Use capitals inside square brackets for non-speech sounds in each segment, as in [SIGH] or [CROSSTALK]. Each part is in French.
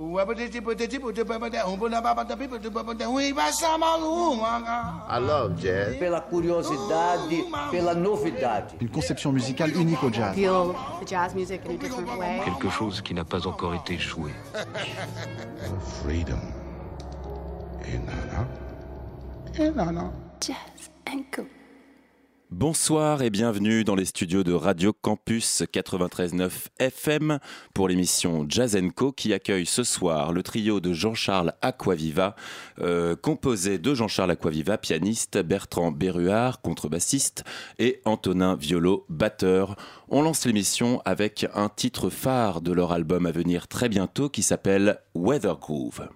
I love jazz. pela curiosidade, pela novidade. Une conception musicale unique au jazz. feel the jazz music in a different way. quelque chose qui n'a pas encore été joué. Freedom. Et nana. Et nana. Jazz and Co. Bonsoir et bienvenue dans les studios de Radio Campus 93.9 FM pour l'émission Jazz qui accueille ce soir le trio de Jean-Charles Aquaviva, euh, composé de Jean-Charles Aquaviva, pianiste, Bertrand Berruard, contrebassiste et Antonin Violo, batteur. On lance l'émission avec un titre phare de leur album à venir très bientôt qui s'appelle Weather Groove.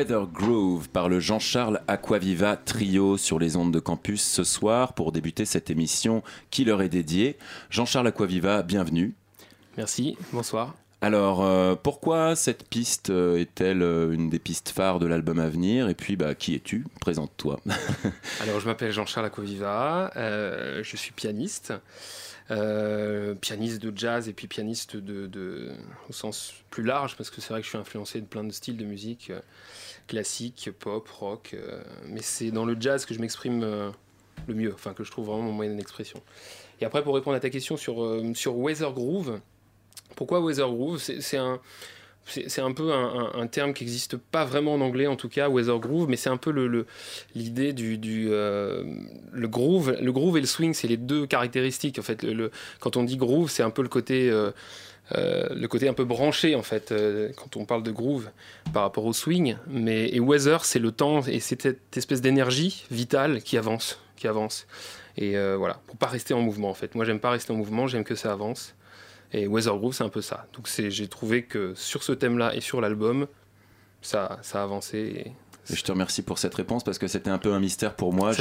Weather Groove par le Jean-Charles Aquaviva Trio sur les ondes de campus ce soir pour débuter cette émission qui leur est dédiée. Jean-Charles Aquaviva, bienvenue. Merci, bonsoir. Alors, euh, pourquoi cette piste euh, est-elle euh, une des pistes phares de l'album à venir? Et puis, bah, qui es-tu? Présente-toi. [LAUGHS] Alors, je m'appelle Jean-Charles Aquaviva, euh, je suis pianiste, euh, pianiste de jazz et puis pianiste de, de- au sens plus large, parce que c'est vrai que je suis influencé de plein de styles de musique, classique, pop, rock, euh, mais c'est dans le jazz que je m'exprime euh, le mieux, enfin que je trouve vraiment mon moyen d'expression. Et après, pour répondre à ta question sur, euh, sur Weather Groove, pourquoi Weather Groove? C'est un, un peu un, terme qui n'existe pas vraiment en anglais, en tout cas, Weather Groove, mais c'est un peu le- le- l'idée du, du le groove. Le groove et le swing, c'est les deux caractéristiques. En fait, le- quand on dit groove, c'est un peu le côté euh, le côté un peu branché en fait euh, quand on parle de groove par rapport au swing. Mais et weather, c'est le temps et c'est cette espèce d'énergie vitale qui avance, qui avance. Et euh, voilà, pour pas rester en mouvement en fait. Moi, j'aime pas rester en mouvement, j'aime que ça avance. Et Weather Groove, c'est un peu ça. Donc j'ai trouvé que sur ce thème-là et sur l'album, ça, ça a avancé. Je te remercie pour cette réponse parce que c'était un peu un mystère pour moi.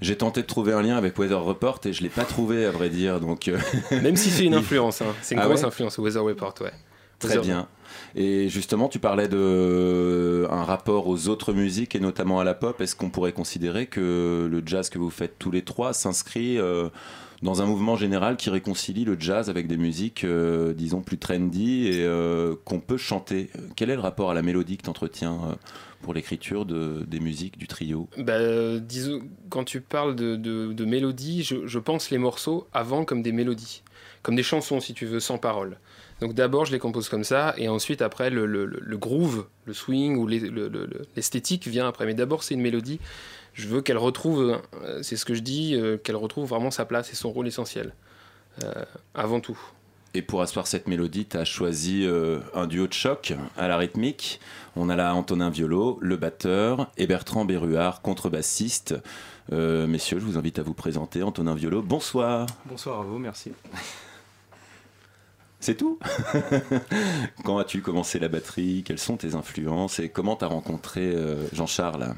J'ai- tenté de trouver un lien avec Weather Report et je l'ai pas trouvé, à vrai dire. Donc, euh, [LAUGHS] Même si c'est une influence, hein. c'est une Ah grosse ouais influence, Weather Report, ouais. Très Weather- bien. Et justement, tu parlais de un rapport aux autres musiques et notamment à la pop. Est-ce qu'on pourrait considérer que le jazz que vous faites tous les trois s'inscrit euh, dans un mouvement général qui réconcilie le jazz avec des musiques, euh, disons, plus trendy et euh, qu'on peut chanter? Quel est le rapport à la mélodie que tu entretiens pour l'écriture de, des musiques du trio Bah, euh, disons, quand tu parles de, de, de mélodie, je, je pense les morceaux avant comme des mélodies, comme des chansons si tu veux, sans paroles. Donc d'abord je les compose comme ça, et ensuite après le, le, groove, le swing ou les- le- le- le- l'esthétique vient après. Mais d'abord c'est une mélodie, je veux qu'elle retrouve, euh, c'est ce que je dis, euh, qu'elle retrouve vraiment sa place et son rôle essentiel, avant tout. Et pour asseoir cette mélodie, tu as choisi euh, un duo de choc à la rythmique. On a là Antonin Violo, le batteur, et Bertrand Berruard, contrebassiste. Euh, messieurs, je vous invite à vous présenter. Antonin Violo, bonsoir. Bonsoir à vous, merci. C'est tout [LAUGHS] Quand as-tu commencé la batterie? Quelles sont tes influences? Et comment tu as rencontré euh, Jean-Charles?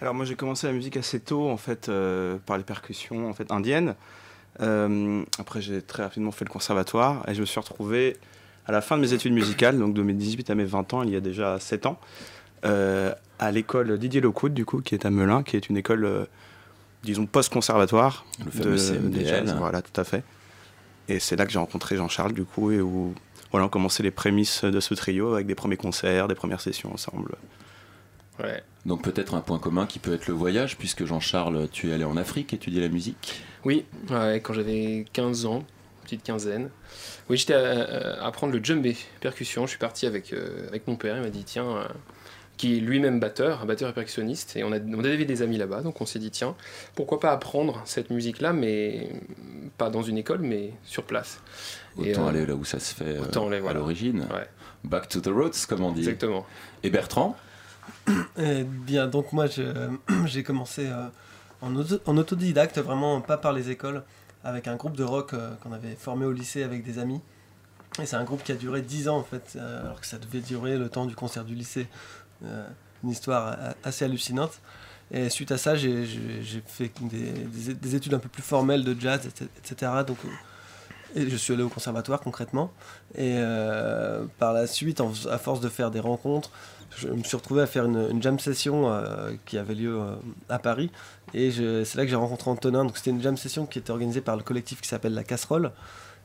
Alors moi j'ai commencé la musique assez tôt en fait euh, par les percussions en fait indiennes. Euh, après j'ai très rapidement fait le conservatoire et je me suis retrouvé à la fin de mes études musicales, donc de mes 18 à mes 20 ans, il y a déjà 7 ans, euh, à l'école Didier Lockwood du coup qui est à Melun, qui est une école euh, disons post-conservatoire Le fameux de CMDL. jazz, voilà tout à fait. Et c'est là que j'ai rencontré Jean-Charles du coup et où voilà on commençait les prémices de ce trio avec des premiers concerts, des premières sessions ensemble. Ouais. Donc peut-être un point commun qui peut être le voyage, puisque Jean-Charles, tu es allé en Afrique étudier la musique. Oui, ouais, quand j'avais 15 ans, petite quinzaine. Oui, j'étais à, à apprendre le djembé, percussion. Je suis parti avec, euh, avec mon père, il m'a dit tiens, euh, qui est lui-même batteur, un batteur et percussionniste, et on, a, on avait des amis là-bas, donc on s'est dit tiens, pourquoi pas apprendre cette musique-là, mais pas dans une école, mais sur place. Et, Autant euh, aller là où ça se fait euh, autant aller, à l'origine. Ouais. Back to the roots, comme on dit. Exactement. Et Bertrand? Eh bien, donc moi, [CLEARS THROAT] j'ai commencé euh, en, auto- en autodidacte, vraiment pas par les écoles, avec un groupe de rock euh, qu'on avait formé au lycée avec des amis. Et c'est un groupe qui a duré 10 ans, en fait, euh, alors que ça devait durer le temps du concert du lycée. Euh, une histoire assez hallucinante. Et suite à ça, j'ai fait des, des- des études un peu plus formelles de jazz, etc. Donc, et je suis allé au conservatoire concrètement. Et par la suite, à force de faire des rencontres, je me suis retrouvé à faire une, une jam session euh, qui avait lieu euh, à Paris. Et c'est là que j'ai rencontré Antonin. Donc c'était une jam session qui était organisée par le collectif qui s'appelle La Casserole.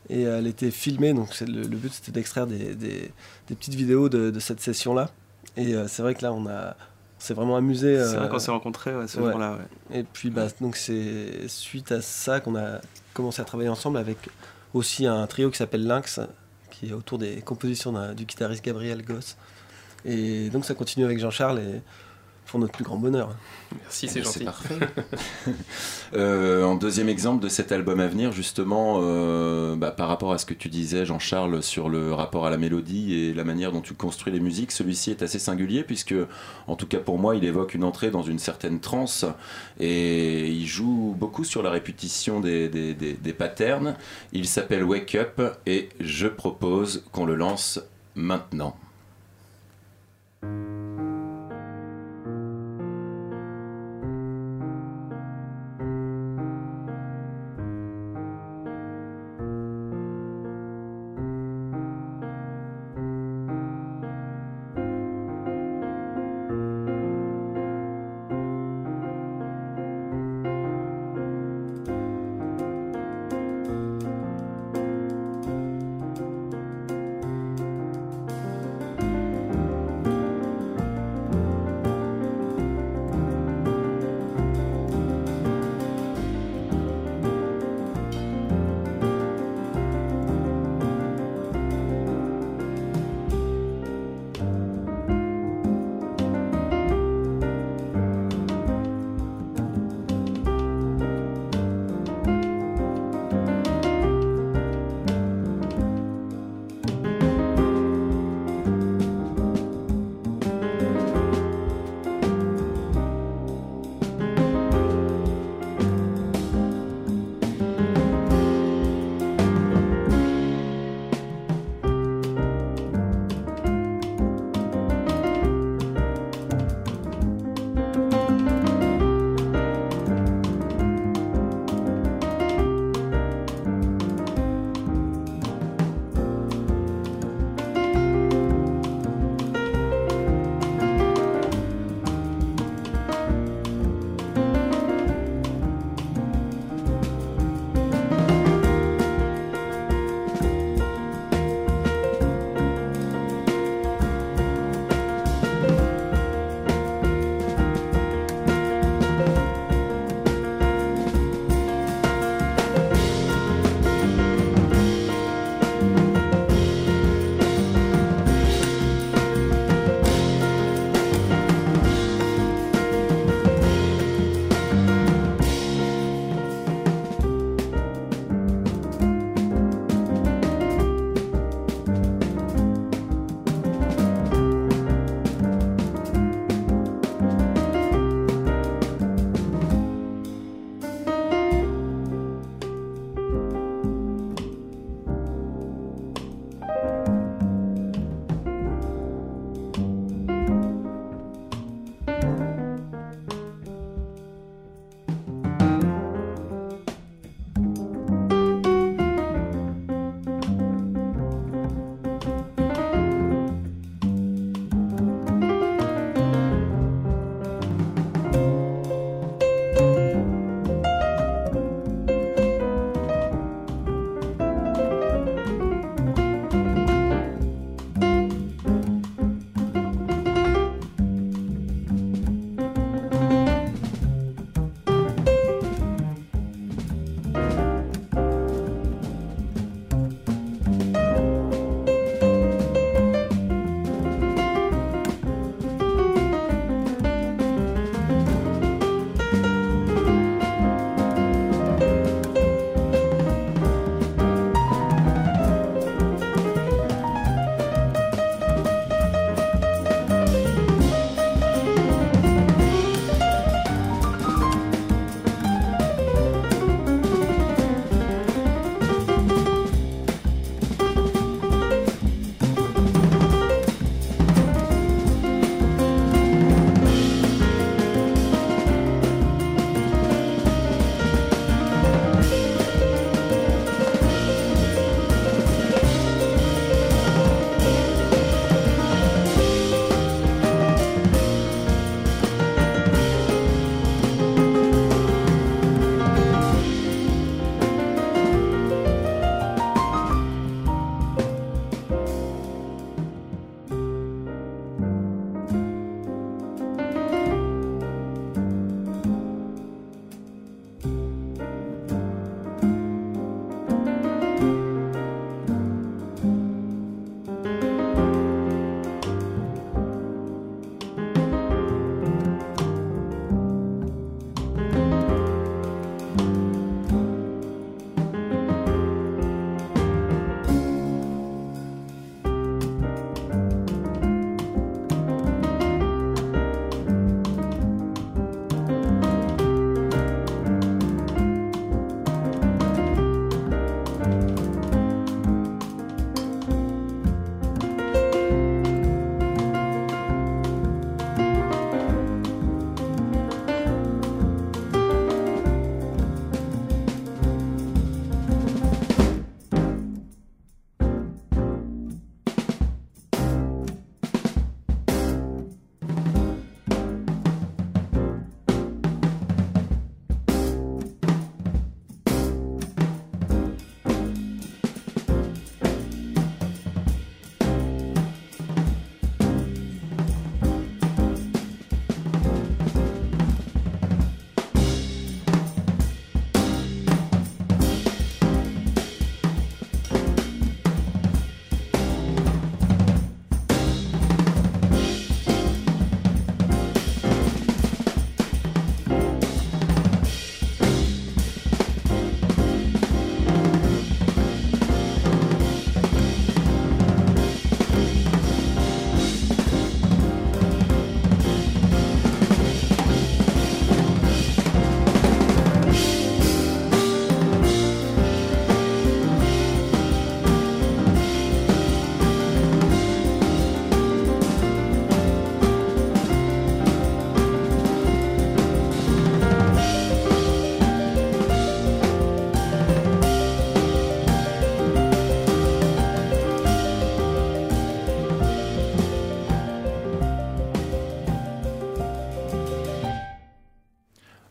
Et elle était filmée. Donc c'est le, le but c'était d'extraire des, des- des petites vidéos de, de cette session-là. Et euh, c'est vrai que là, on a, on s'est vraiment amusé. C'est vrai qu'on s'est rencontrés ouais, ce ouais. jour-là. ouais. et puis bah, donc c'est suite à ça qu'on a commencé à travailler ensemble avec aussi un trio qui s'appelle Lynx, qui est autour des compositions du guitariste Gabriel Goss. Et donc ça continue avec Jean-Charles et pour notre plus grand bonheur. Merci, c'est gentil. parfait. [LAUGHS] Euh, en deuxième exemple de cet album à venir, justement, euh, bah, par rapport à ce que tu disais, Jean-Charles, sur le rapport à la mélodie et la manière dont tu construis les musiques, celui-ci est assez singulier puisque, en tout cas pour moi, il évoque une entrée dans une certaine transe et il joue beaucoup sur la répétition des, des, des- des patterns. Il s'appelle Wake Up et je propose qu'on le lance maintenant. Música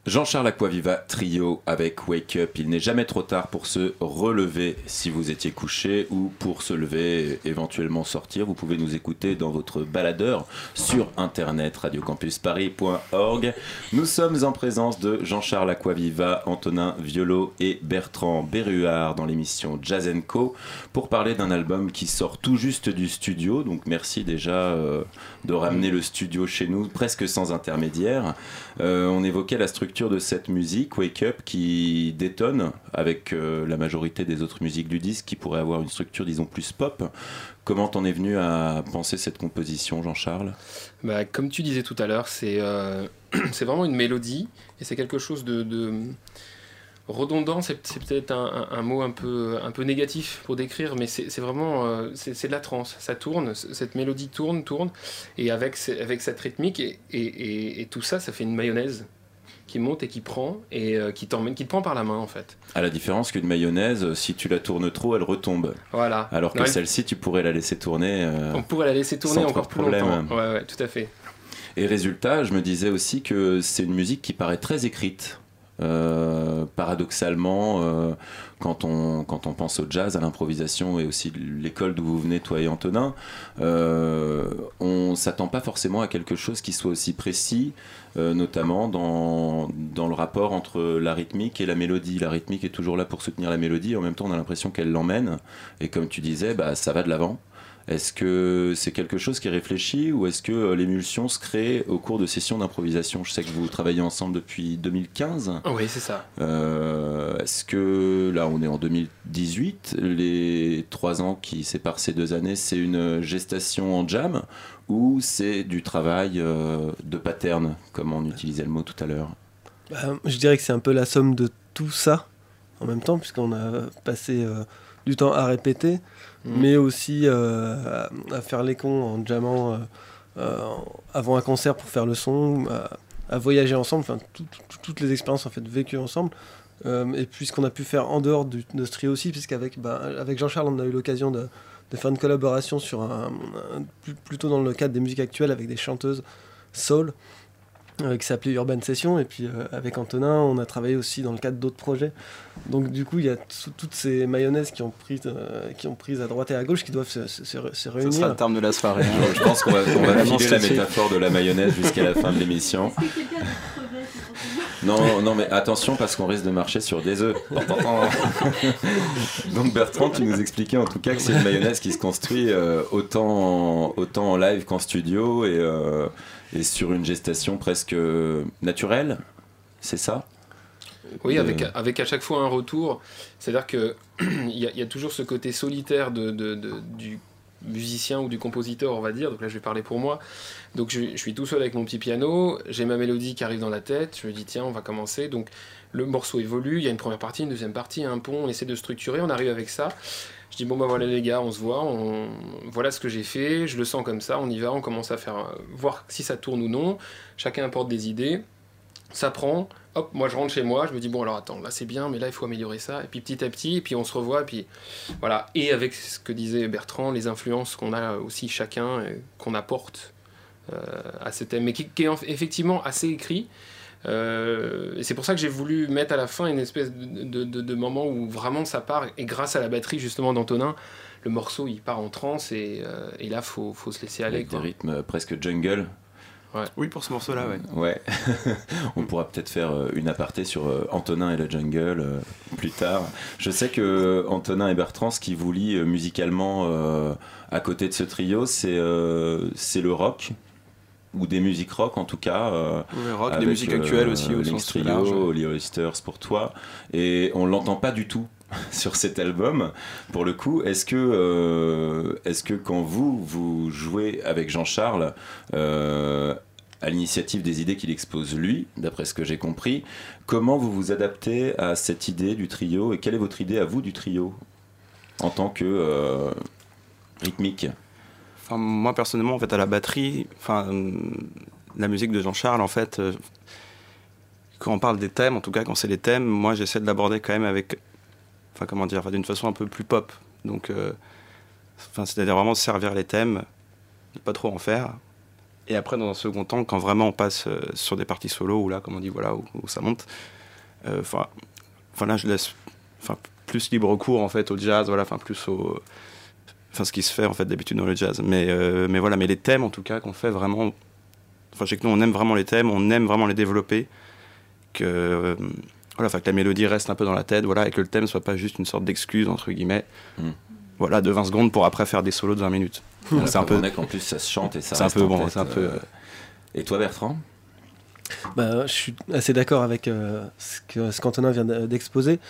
Jean-Charles Aquaviva trio avec Wake Up. Il n'est jamais trop tard pour se relever si vous étiez couché ou pour se lever éventuellement sortir. Vous pouvez nous écouter dans votre baladeur sur internet radiocampusparis.org. Nous sommes en présence de Jean-Charles Aquaviva, Antonin Violo et Bertrand Berruard dans l'émission Jazz Co pour parler d'un album qui sort tout juste du studio. Donc merci déjà euh, de ramener le studio chez nous presque sans intermédiaire. Euh, on évoquait la structure de cette musique, Wake Up, qui détonne avec euh, la majorité des autres musiques du disque qui pourraient avoir une structure, disons, plus pop. Comment t'en es venu à penser cette composition, Jean-Charles? Bah, Comme tu disais tout à l'heure, c'est euh, [CLEARS THROAT] vraiment une mélodie et c'est quelque chose de, redondant, c'est peut-être un, mot un peu, un peu négatif pour décrire, mais c'est vraiment euh, c'est de la trance. Ça tourne, cette mélodie tourne, tourne, et avec, avec cette rythmique et, et, tout ça, ça fait une mayonnaise qui monte et qui prend et euh, qui t'emmène, qui te prend par la main en fait. À la différence qu'une mayonnaise, si tu la tournes trop, elle retombe. Voilà. Alors que celle-ci, tu pourrais la laisser tourner. Euh, On pourrait la laisser tourner encore plus problème. longtemps. Ouais, ouais, tout à fait. Et résultat, je me disais aussi que c'est une musique qui paraît très écrite. Euh, paradoxalement, euh, quand, on, quand on pense au jazz, à l'improvisation et aussi l'école d'où vous venez, toi et Antonin, euh, on s'attend pas forcément à quelque chose qui soit aussi précis, euh, notamment dans, dans le rapport entre la rythmique et la mélodie. La rythmique est toujours là pour soutenir la mélodie, en même temps on a l'impression qu'elle l'emmène, et comme tu disais, bah, ça va de l'avant. Est-ce que c'est quelque chose qui est réfléchi ou est-ce que euh, l'émulsion se crée au cours de sessions d'improvisation? Je sais que vous travaillez ensemble depuis 2015. Oui, c'est ça. Euh, est-ce que là, on est en 2018, les trois ans qui séparent ces deux années, c'est une gestation en jam ou c'est du travail euh, de pattern, comme on utilisait le mot tout à l'heure? Bah, Je dirais que c'est un peu la somme de tout ça en même temps, puisqu'on a passé du temps à répéter. Mm. mais aussi euh, à, faire les cons en jammant euh, euh, avant un concert pour faire le son, à, voyager ensemble, enfin toutes les expériences en fait vécues ensemble. et puis ce qu'on a pu faire en dehors de ce trio aussi, puisqu'avec bah, avec Jean-Charles, on a eu l'occasion de, faire une collaboration sur un, plutôt dans le cadre des musiques actuelles avec des chanteuses soul. Euh, qui s'appelait Urban Session. Et puis euh, avec Antonin, on a travaillé aussi dans le cadre d'autres projets. Donc du coup, il y a toutes ces mayonnaises qui ont pris, euh, qui ont pris à droite et à gauche, qui doivent se, se, réunir. Ce sera le terme de la soirée. Hein. [LAUGHS] Je pense qu'on va, on va filer la métaphore de la mayonnaise jusqu'à la fin de l'émission. Non, non, mais attention parce qu'on risque de marcher sur des œufs. [LAUGHS] Donc Bertrand, tu nous expliquais en tout cas que c'est une mayonnaise qui se construit autant, en, autant en live qu'en studio et, et sur une gestation presque naturelle, c'est ça? Oui, avec, avec à chaque fois un retour. C'est-à-dire qu'il [CLEARS THROAT] y, a, y a toujours ce côté solitaire de, de, du musicien ou du compositeur, on va dire. Donc là, je vais parler pour moi. Donc je, suis tout seul avec mon petit piano, j'ai ma mélodie qui arrive dans la tête, je me dis tiens, on va commencer. Donc le morceau évolue, il y a une première partie, une deuxième partie, un pont, on essaie de structurer, on arrive avec ça. Je dis bon bah voilà les gars, on se voit, on... voilà ce que j'ai fait, je le sens comme ça, on y va, on commence à faire euh, voir si ça tourne ou non. Chacun apporte des idées, ça prend. Hop, moi je rentre chez moi, je me dis bon alors attends, là c'est bien, mais là il faut améliorer ça. Et puis petit à petit, et puis on se revoit, et puis voilà. Et avec ce que disait Bertrand, les influences qu'on a aussi chacun, qu'on apporte euh, à ce thème, mais qui, qui, est effectivement assez écrit. Euh, et c'est pour ça que j'ai voulu mettre à la fin une espèce de, de, moment où vraiment ça part, et grâce à la batterie justement d'Antonin, le morceau il part en transe, et, euh, et là faut, faut se laisser aller. Avec des rythmes presque jungle. Ouais. Oui, pour ce morceau-là, ouais. Ouais. [LAUGHS] On pourra peut-être faire une aparté sur Antonin et la jungle plus tard. Je sais que Antonin et Bertrand, ce qui vous lie musicalement à côté de ce trio, c'est c'est le rock ou des musiques rock en tout cas. Euh, rock, des musiques actuelles aussi au sens Trio, Lee Oysters pour toi. Et on l'entend pas du tout [LAUGHS] sur cet album. Pour le coup, est-ce que, euh, est-ce que quand vous, vous jouez avec Jean-Charles, euh, à l'initiative des idées qu'il expose lui, d'après ce que j'ai compris, comment vous vous adaptez à cette idée du trio et quelle est votre idée à vous du trio en tant que euh, rythmique? Moi personnellement, en fait, à la batterie, enfin, la musique de Jean-Charles, en fait, quand on parle des thèmes, en tout cas quand c'est les thèmes, moi j'essaie de l'aborder quand même avec, enfin comment dire, d'une façon un peu plus pop. Donc, euh, enfin, c'est-à-dire vraiment servir les thèmes, ne pas trop en faire, Et après, dans un second temps, quand vraiment on passe euh, sur des parties solo, où là, comme on dit, voilà, où, ça monte, euh, enfin là, je laisse enfin, plus libre cours en fait au jazz, voilà, enfin plus au, enfin ce qui se fait en fait d'habitude dans le jazz. Mais mais voilà, mais les thèmes en tout cas qu'on fait vraiment, enfin, que nous on aime vraiment les thèmes, on aime vraiment les développer, voilà, enfin que la mélodie reste un peu dans la tête, voilà, et que le thème soit pas juste une sorte d'excuse entre guillemets, Mm. voilà, de 20 secondes pour après faire des solos de 20 minutes. C'est un peu, En plus, ça se chante et ça c'est un peu bon, c'est un peu. euh. Et toi, Bertrand? Bah, je suis assez d'accord avec euh, ce que ce qu'Antonin vient d'exposer.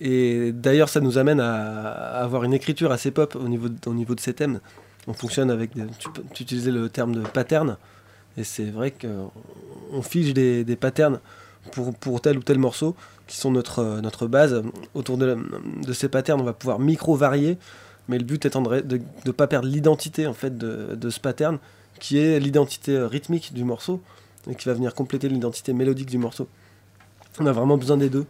Et d'ailleurs, ça nous amène à, à avoir une écriture assez pop au niveau, de, au niveau de ces thèmes. On fonctionne avec. des- tu, peux- tu utilisais le terme de pattern. Et c'est vrai qu'on fiche des, des patterns pour, pour tel ou tel morceau qui sont notre, euh, notre base. Autour de, de ces patterns, on va pouvoir micro-varier. Mais le but étant de ne pas perdre l'identité en fait, de, de ce pattern, qui est l'identité euh, rythmique du morceau et qui va venir compléter l'identité mélodique du morceau. On a vraiment besoin des deux.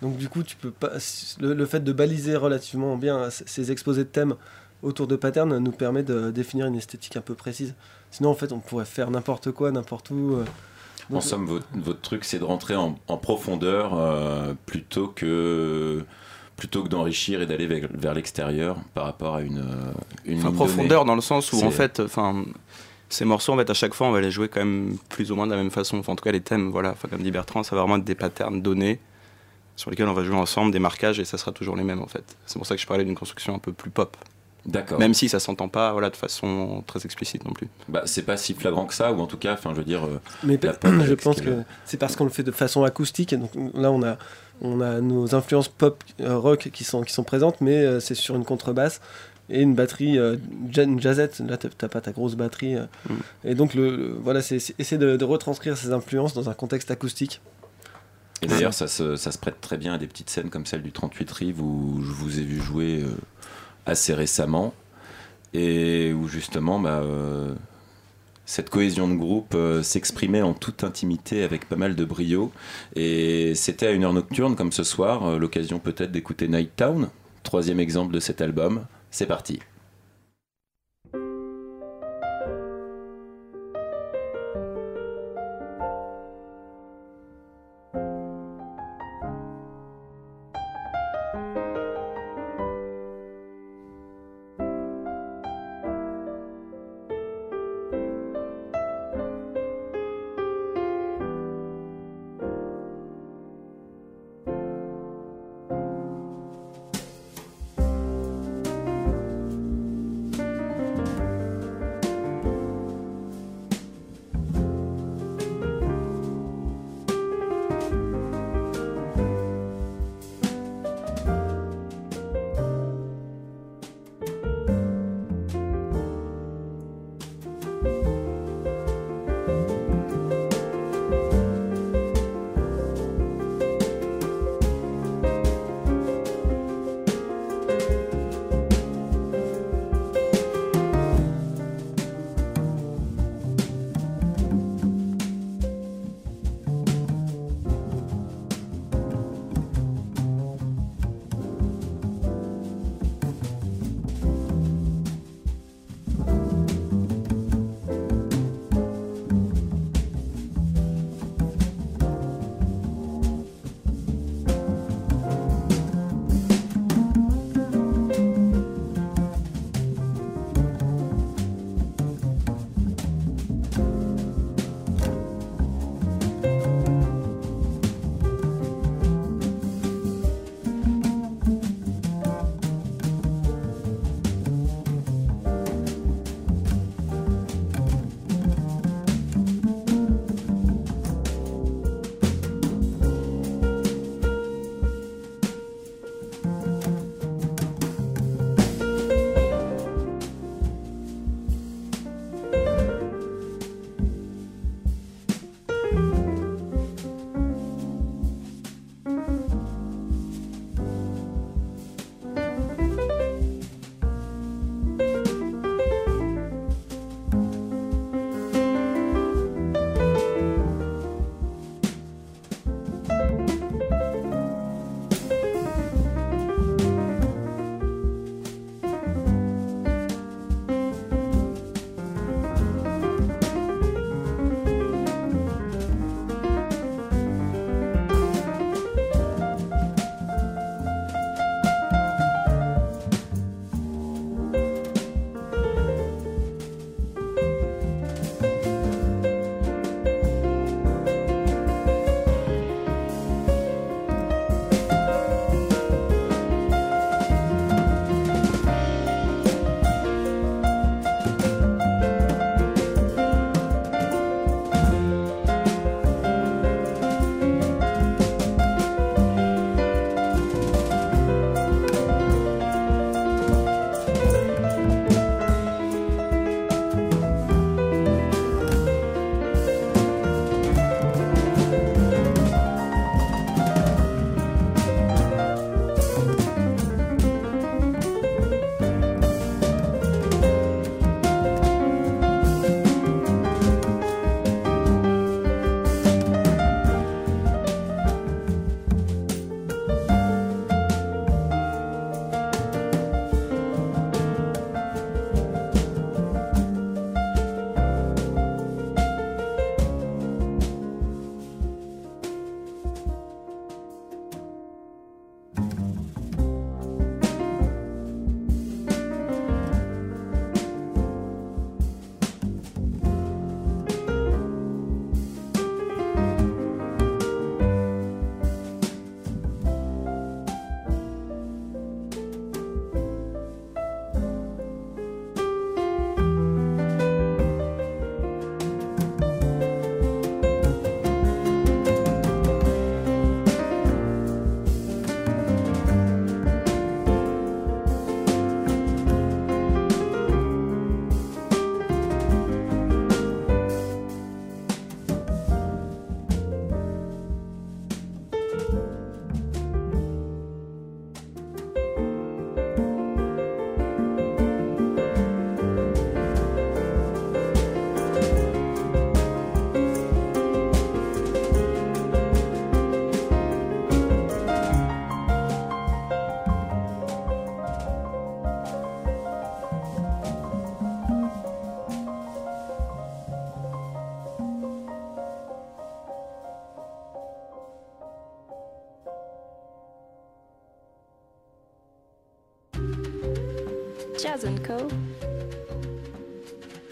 Donc du coup, tu peux pas le, le fait de baliser relativement bien ces exposés de thèmes autour de patterns nous permet de définir une esthétique un peu précise. Sinon, en fait, on pourrait faire n'importe quoi, n'importe où. euh. En somme, votre, votre truc, c'est de rentrer en, en profondeur euh, plutôt que plutôt que d'enrichir et d'aller vers, vers l'extérieur par rapport à une, une Enfin, profondeur donnée. dans le sens où en fait, enfin, ces morceaux en fait à chaque fois on va les jouer quand même plus ou moins de la même façon. Enfin, en tout cas les thèmes, voilà. Enfin, comme dit Bertrand, ça va vraiment être des patterns donnés sur lesquels on va jouer ensemble, des marquages et ça sera toujours les mêmes en fait. C'est pour ça que je parlais d'une construction un peu plus pop. D'accord. Même si ça s'entend pas, voilà, de façon très explicite non plus. Bah, c'est pas si flagrant que ça, ou en tout cas, enfin, je veux dire. euh, Mais la pe- pop [CLEARS THROAT] je ce pense que a. c'est parce qu'on le fait de façon acoustique. Donc là, on a, on a nos influences pop, euh, rock qui sont, qui sont présentes, mais euh, c'est sur une contrebasse et une batterie, euh, une jazzette. Là, t'as pas ta grosse batterie. euh. Mm. Et donc, le, le- voilà, c'est c'est essayer de, de retranscrire ces influences dans un contexte acoustique. Et d'ailleurs, ça se, ça se prête très bien à des petites scènes comme celle du 38 Rive où je vous ai vu jouer euh, assez récemment et où justement bah, euh, cette cohésion de groupe euh, s'exprimait en toute intimité avec pas mal de brio. Et c'était à une heure nocturne comme ce soir, euh, l'occasion peut-être d'écouter Night Town, troisième exemple de cet album. C'est parti.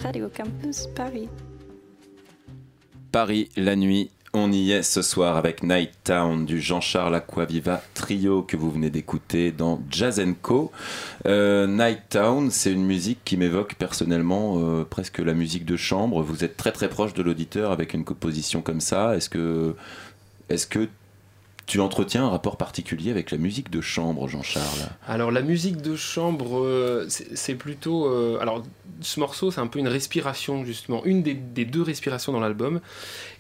Radio Campus Paris. Paris, la nuit, on y est ce soir avec Night Town du Jean-Charles Aquaviva trio que vous venez d'écouter dans Jazz Co. Euh, Night Town, c'est une musique qui m'évoque personnellement euh, presque la musique de chambre. Vous êtes très très proche de l'auditeur avec une composition comme ça. Est-ce que, est-ce que tu entretiens un rapport particulier avec la musique de chambre, Jean-Charles? Alors la musique de chambre, euh, c'est plutôt... euh, alors ce morceau, c'est un peu une respiration, justement, une des, deux respirations dans l'album.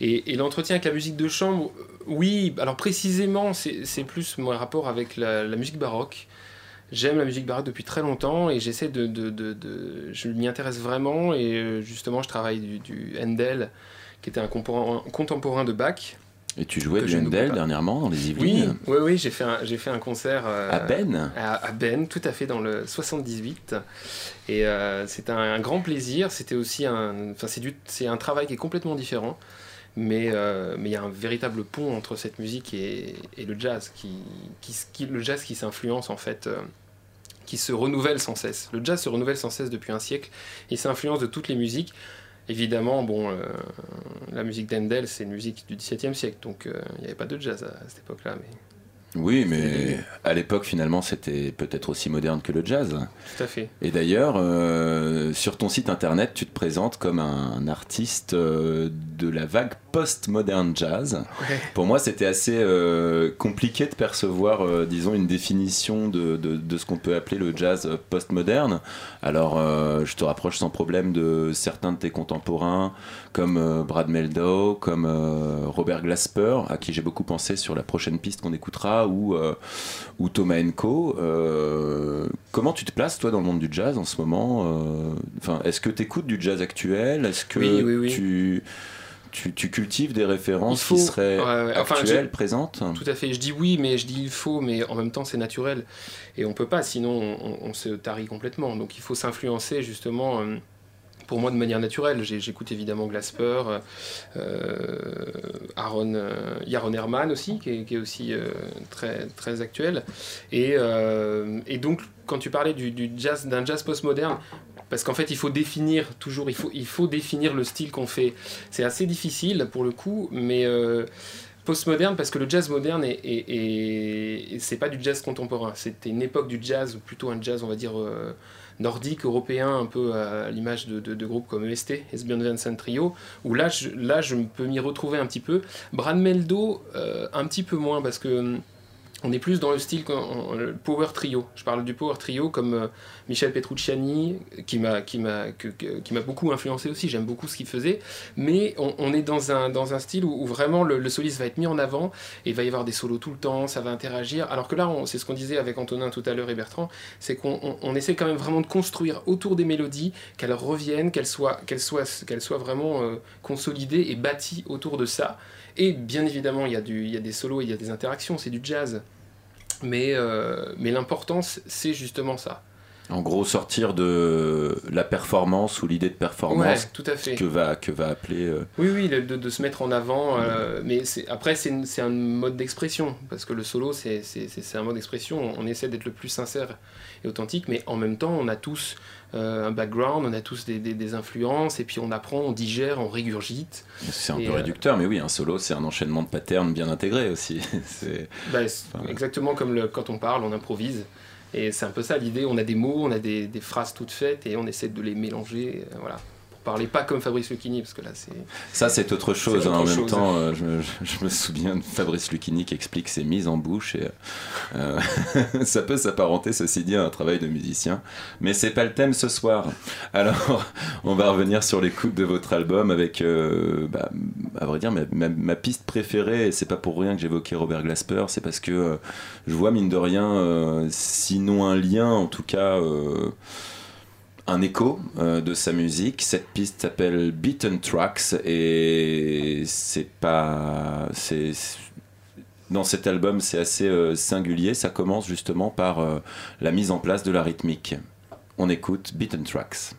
Et, et l'entretien avec la musique de chambre, oui, alors précisément, c'est plus mon rapport avec la, musique baroque. J'aime la musique baroque depuis très longtemps et j'essaie de, Je m'y intéresse vraiment et euh, justement, je travaille du, Handel, qui était un contemporain de Bach. Et tu jouais du Handel dernièrement dans les Yvelines oui, oui, j'ai fait un, fait un concert euh, À Ben à, à Ben, tout à fait dans le 78, et euh, c'était un, un grand plaisir. C'était aussi un, enfin c'est un travail qui est complètement différent, mais euh, mais il y a un véritable pont entre cette musique et, et le jazz, qui, qui, qui- le jazz qui s'influence en fait. euh, qui se renouvelle sans cesse. Le jazz se renouvelle sans cesse depuis un siècle. Il s'influence de toutes les musiques. Évidemment, bon, euh, la musique d'Handel, c'est une musique du XVIIe siècle, donc euh, il n'y avait pas de jazz à, à cette époque-là. Mais... Oui, mais à l'époque, finalement, c'était peut-être aussi moderne que le jazz. Tout à fait. Et d'ailleurs, euh, sur ton site internet, tu te présentes comme un artiste euh, de la vague post-moderne jazz. Ouais. Pour moi, c'était assez euh, compliqué de percevoir, disons, une définition de, de- de ce qu'on peut appeler le jazz post-moderne. Alors, je te rapproche sans problème de certains de tes contemporains, comme euh, Brad Meldow, comme euh, Robert Glasper, à qui j'ai beaucoup pensé sur la prochaine piste qu'on écoutera, ou, euh, ou Thomas. Euh, comment tu te places, toi, dans le monde du jazz en ce moment Enfin, Est-ce que tu écoutes du jazz actuel? Est-ce que Oui, oui, oui. tu... Tu, tu cultives des références faut- qui seraient ouais, ouais. Enfin, actuelles, je- présentes? Tout à fait. Je dis oui, mais je dis il faut, mais en même temps c'est naturel. Et on peut pas, sinon on, on se tarit complètement. Donc il faut s'influencer justement. euh, pour moi, de manière naturelle, j'écoute évidemment Glasper, euh, euh, Aaron, euh, Yaron Herman aussi, qui est, aussi euh, très, très actuel. Et, donc, quand tu parlais du, jazz, d'un jazz postmoderne, parce qu'en fait, il faut définir toujours, il faut, il faut définir le style qu'on fait. C'est assez difficile pour le coup, mais postmoderne parce que le jazz moderne est, est- pas du jazz contemporain. C'était une époque du jazz, ou plutôt un jazz, on va dire nordique, européen, un peu à l'image de, groupes comme EST, Esbjörn Vincent Trio, où là, je, là, je peux m'y retrouver un petit peu. Brad Meldo, euh, un petit peu moins parce que hum, on est plus dans le style le power trio. Je parle du power trio comme euh, Michel Petrucciani, qui m'a beaucoup influencé aussi. J'aime beaucoup ce qu'il faisait, mais on, est dans un style où, vraiment le, soliste va être mis en avant et il va y avoir des solos tout le temps, ça va interagir. Alors que là, c'est ce qu'on disait avec Antonin tout à l'heure et Bertrand, c'est qu'on on- on essaie quand même vraiment de construire autour des mélodies, qu'elles reviennent, qu'elles soient vraiment euh, consolidées et bâties autour de ça. Et bien évidemment, il y, a y a des solos, il y a des interactions, c'est du jazz. Mais, euh, mais l'importance, c'est justement ça. En gros, sortir de la performance ou l'idée de performance Ouais, tout à fait. que va, que va appeler. euh, Oui, oui, de, de se mettre en avant. euh, mais après, c'est un mode d'expression. Parce que le solo, c'est un mode d'expression. On essaie d'être le plus sincère et authentique. Mais en même temps, on a tous euh, un background, on a tous des, des- des influences. Et puis on apprend, on digère, on régurgite. C'est un peu réducteur, mais oui, un solo, c'est un enchaînement de patterns bien intégré aussi. [LAUGHS] C'est- Bah, exactement comme le- quand on parle, on improvise. Et c'est un peu ça l'idée. On a des mots, on a des, phrases toutes faites et on essaie de les mélanger. euh, voilà. Pour parler pas comme Fabrice Lucchini, parce que là, c'est. Ça, c'est autre chose. Hein. En même temps, euh, je, me, je me souviens de Fabrice Lucchini qui explique ses mises en bouche. Et, euh, [LAUGHS] ça peut s'apparenter, ceci dit, à un travail de musicien. Mais c'est pas le thème ce soir. Alors, on va revenir sur l'écoute de votre album avec, euh, bah, à vrai dire, ma, ma- ma piste préférée. Et c'est pas pour rien que j'évoquais Robert Glasper. C'est parce que je vois, mine de rien, sinon un lien, en tout cas. Un écho euh, de sa musique. Cette piste s'appelle Beaten Tracks et c'est pas. c'est dans cet album, c'est assez euh, singulier. Ça commence justement par euh, la mise en place de la rythmique. On écoute Beaten Tracks.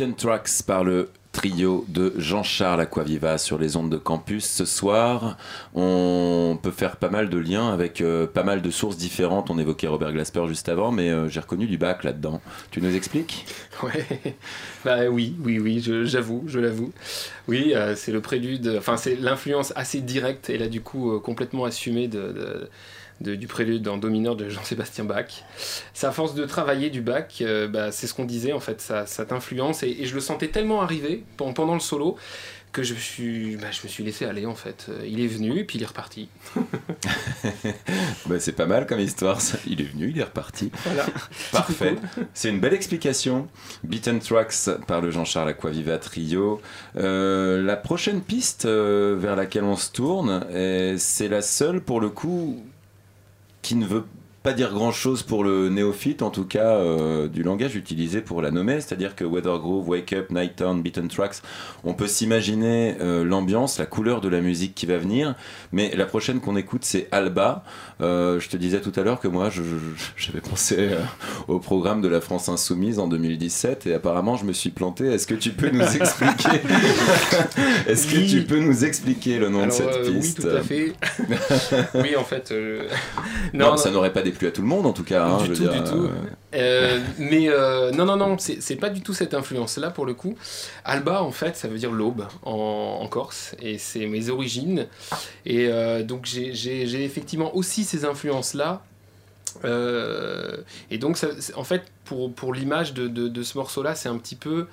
Beaten Tracks par le trio de Jean-Charles Aquaviva sur les ondes de campus. Ce soir, on peut faire pas mal de liens avec euh, pas mal de sources différentes. On évoquait Robert Glasper juste avant, mais euh, j'ai reconnu du bac là-dedans. Tu nous expliques? [LAUGHS] Bah oui, oui, oui, j'avoue, je l'avoue. Oui, euh, c'est le prélude, enfin c'est l'influence assez directe et là du coup complètement assumée de- de- du prélude en do mineur de Jean-Sébastien Bach. C'est à force de travailler du Bach, euh, bah, c'est ce qu'on disait en fait, ça, ça t'influence et, et je le sentais tellement arriver pen- pendant le solo que je me suis, bah, je me suis laissé aller en fait. Euh, Il est venu puis il est reparti. [LAUGHS] Bah, C'est pas mal comme histoire. ça. Il est venu, il est reparti. Voilà. [LAUGHS] Parfait. C'est une belle explication. Beaten Tracks par le Jean-Charles Aquaviva Trio. Euh, la prochaine piste euh, vers laquelle on se tourne, c'est la seule pour le coup qui ne veut pas dire grand chose pour le néophyte, en tout cas euh, du langage utilisé pour la nommer, c'est-à-dire que Weather Groove, Wake Up, Night Town, Beaten Tracks, on peut s'imaginer euh, l'ambiance, la couleur de la musique qui va venir, mais la prochaine qu'on écoute c'est Alba. Euh, je te disais tout à l'heure que moi [LAUGHS] j'avais pensé au programme de la France Insoumise en 2017 et apparemment je me suis planté. Est-ce que tu peux nous [LAUGHS] expliquer? [LAUGHS] Est-ce que Oui. tu peux nous expliquer le nom de cette euh, oui, piste? tout à fait. oui, en fait. Non, ça n'aurait pas déplu à tout le monde en tout cas. hein, Du je veux tout, dire, du tout. euh, Euh, [LAUGHS] mais euh, non, non, non, c'est pas du tout cette influence-là pour le coup. Alba, en fait, ça veut dire l'aube en, en Corse, et c'est mes origines. Et euh, donc j'ai- effectivement aussi ces influences-là. Et donc, ça- en fait, pour, pour l'image de, de- de ce morceau-là, c'est un petit peu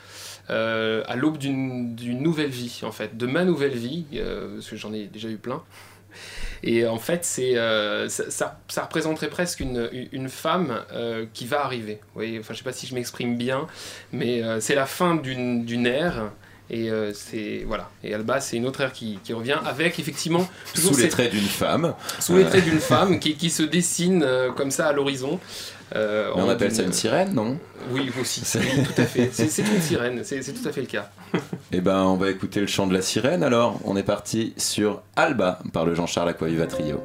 à l'aube d'une nouvelle vie, en fait, de ma nouvelle vie, parce que j'en ai déjà eu plein. Et en fait, c'est, euh, ça, ça- ça représenterait presque une, une femme euh, qui va arriver. Vous voyez, enfin, je sais pas si je m'exprime bien, mais euh, c'est la fin d'une, d'une ère. Et c'est voilà. Et Alba, c'est une autre ère qui, qui revient avec effectivement toujours sous les cette- traits d'une femme. sous les traits d'une femme qui, qui se dessine comme ça à l'horizon. On appelle ça une sirène, non? Oui, aussi. Oui, tout à fait. C'est, c'est une sirène. C'est, c'est tout à fait le cas. [LAUGHS] Eh ben, on va écouter le chant de la sirène alors. On est parti sur Alba par le Jean-Charles Aquaviva Trio.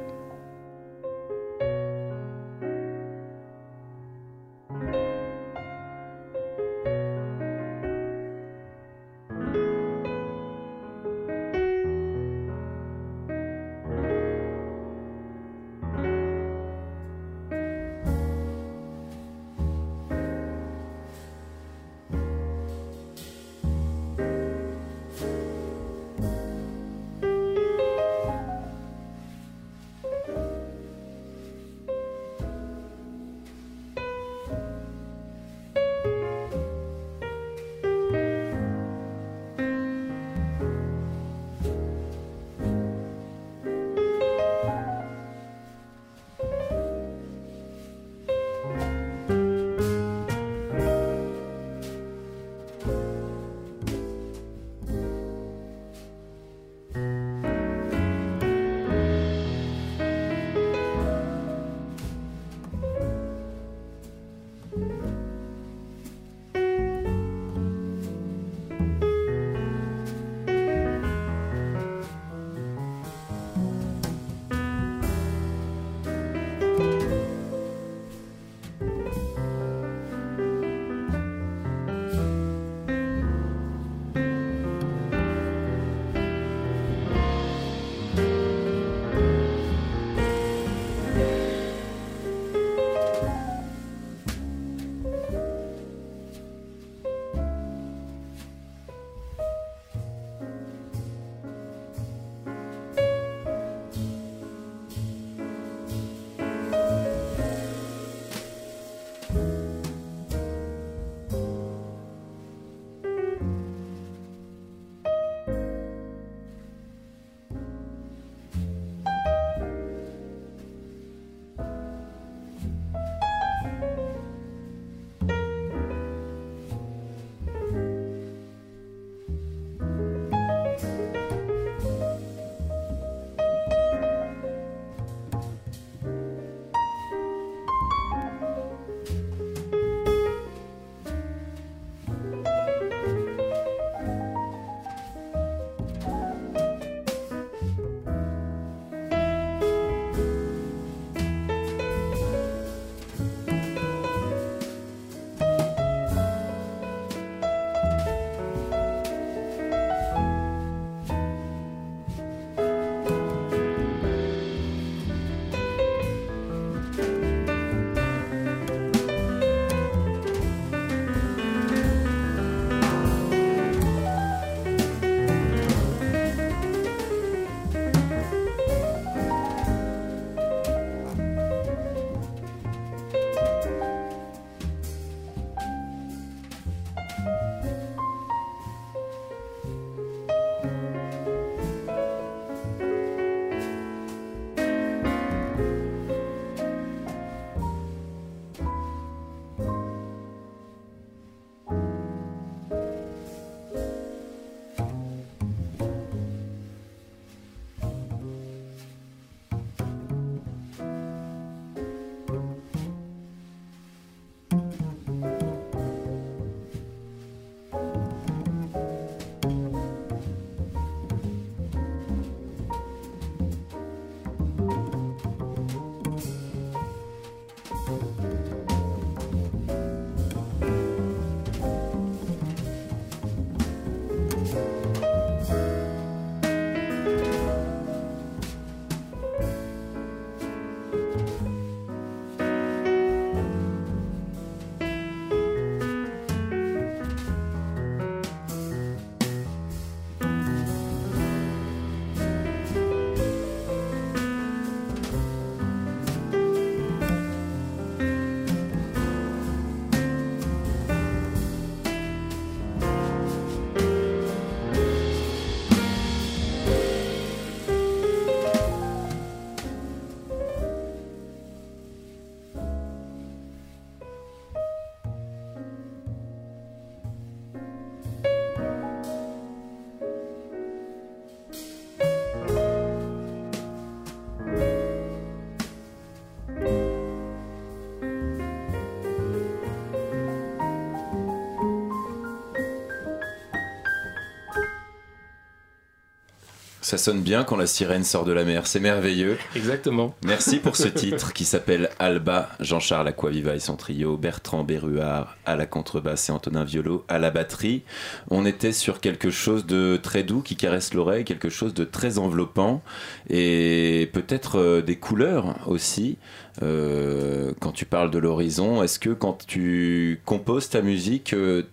Ça sonne bien quand la sirène sort de la mer, c'est merveilleux. Exactement. Merci pour ce [LAUGHS] titre qui s'appelle Alba, Jean-Charles Aquaviva et son trio, Bertrand Berruard à la contrebasse et Antonin Violo à la batterie. On était sur quelque chose de très doux qui caresse l'oreille, quelque chose de très enveloppant et peut-être euh, des couleurs aussi. Euh, quand tu parles de l'horizon, est-ce que quand tu composes ta musique, euh,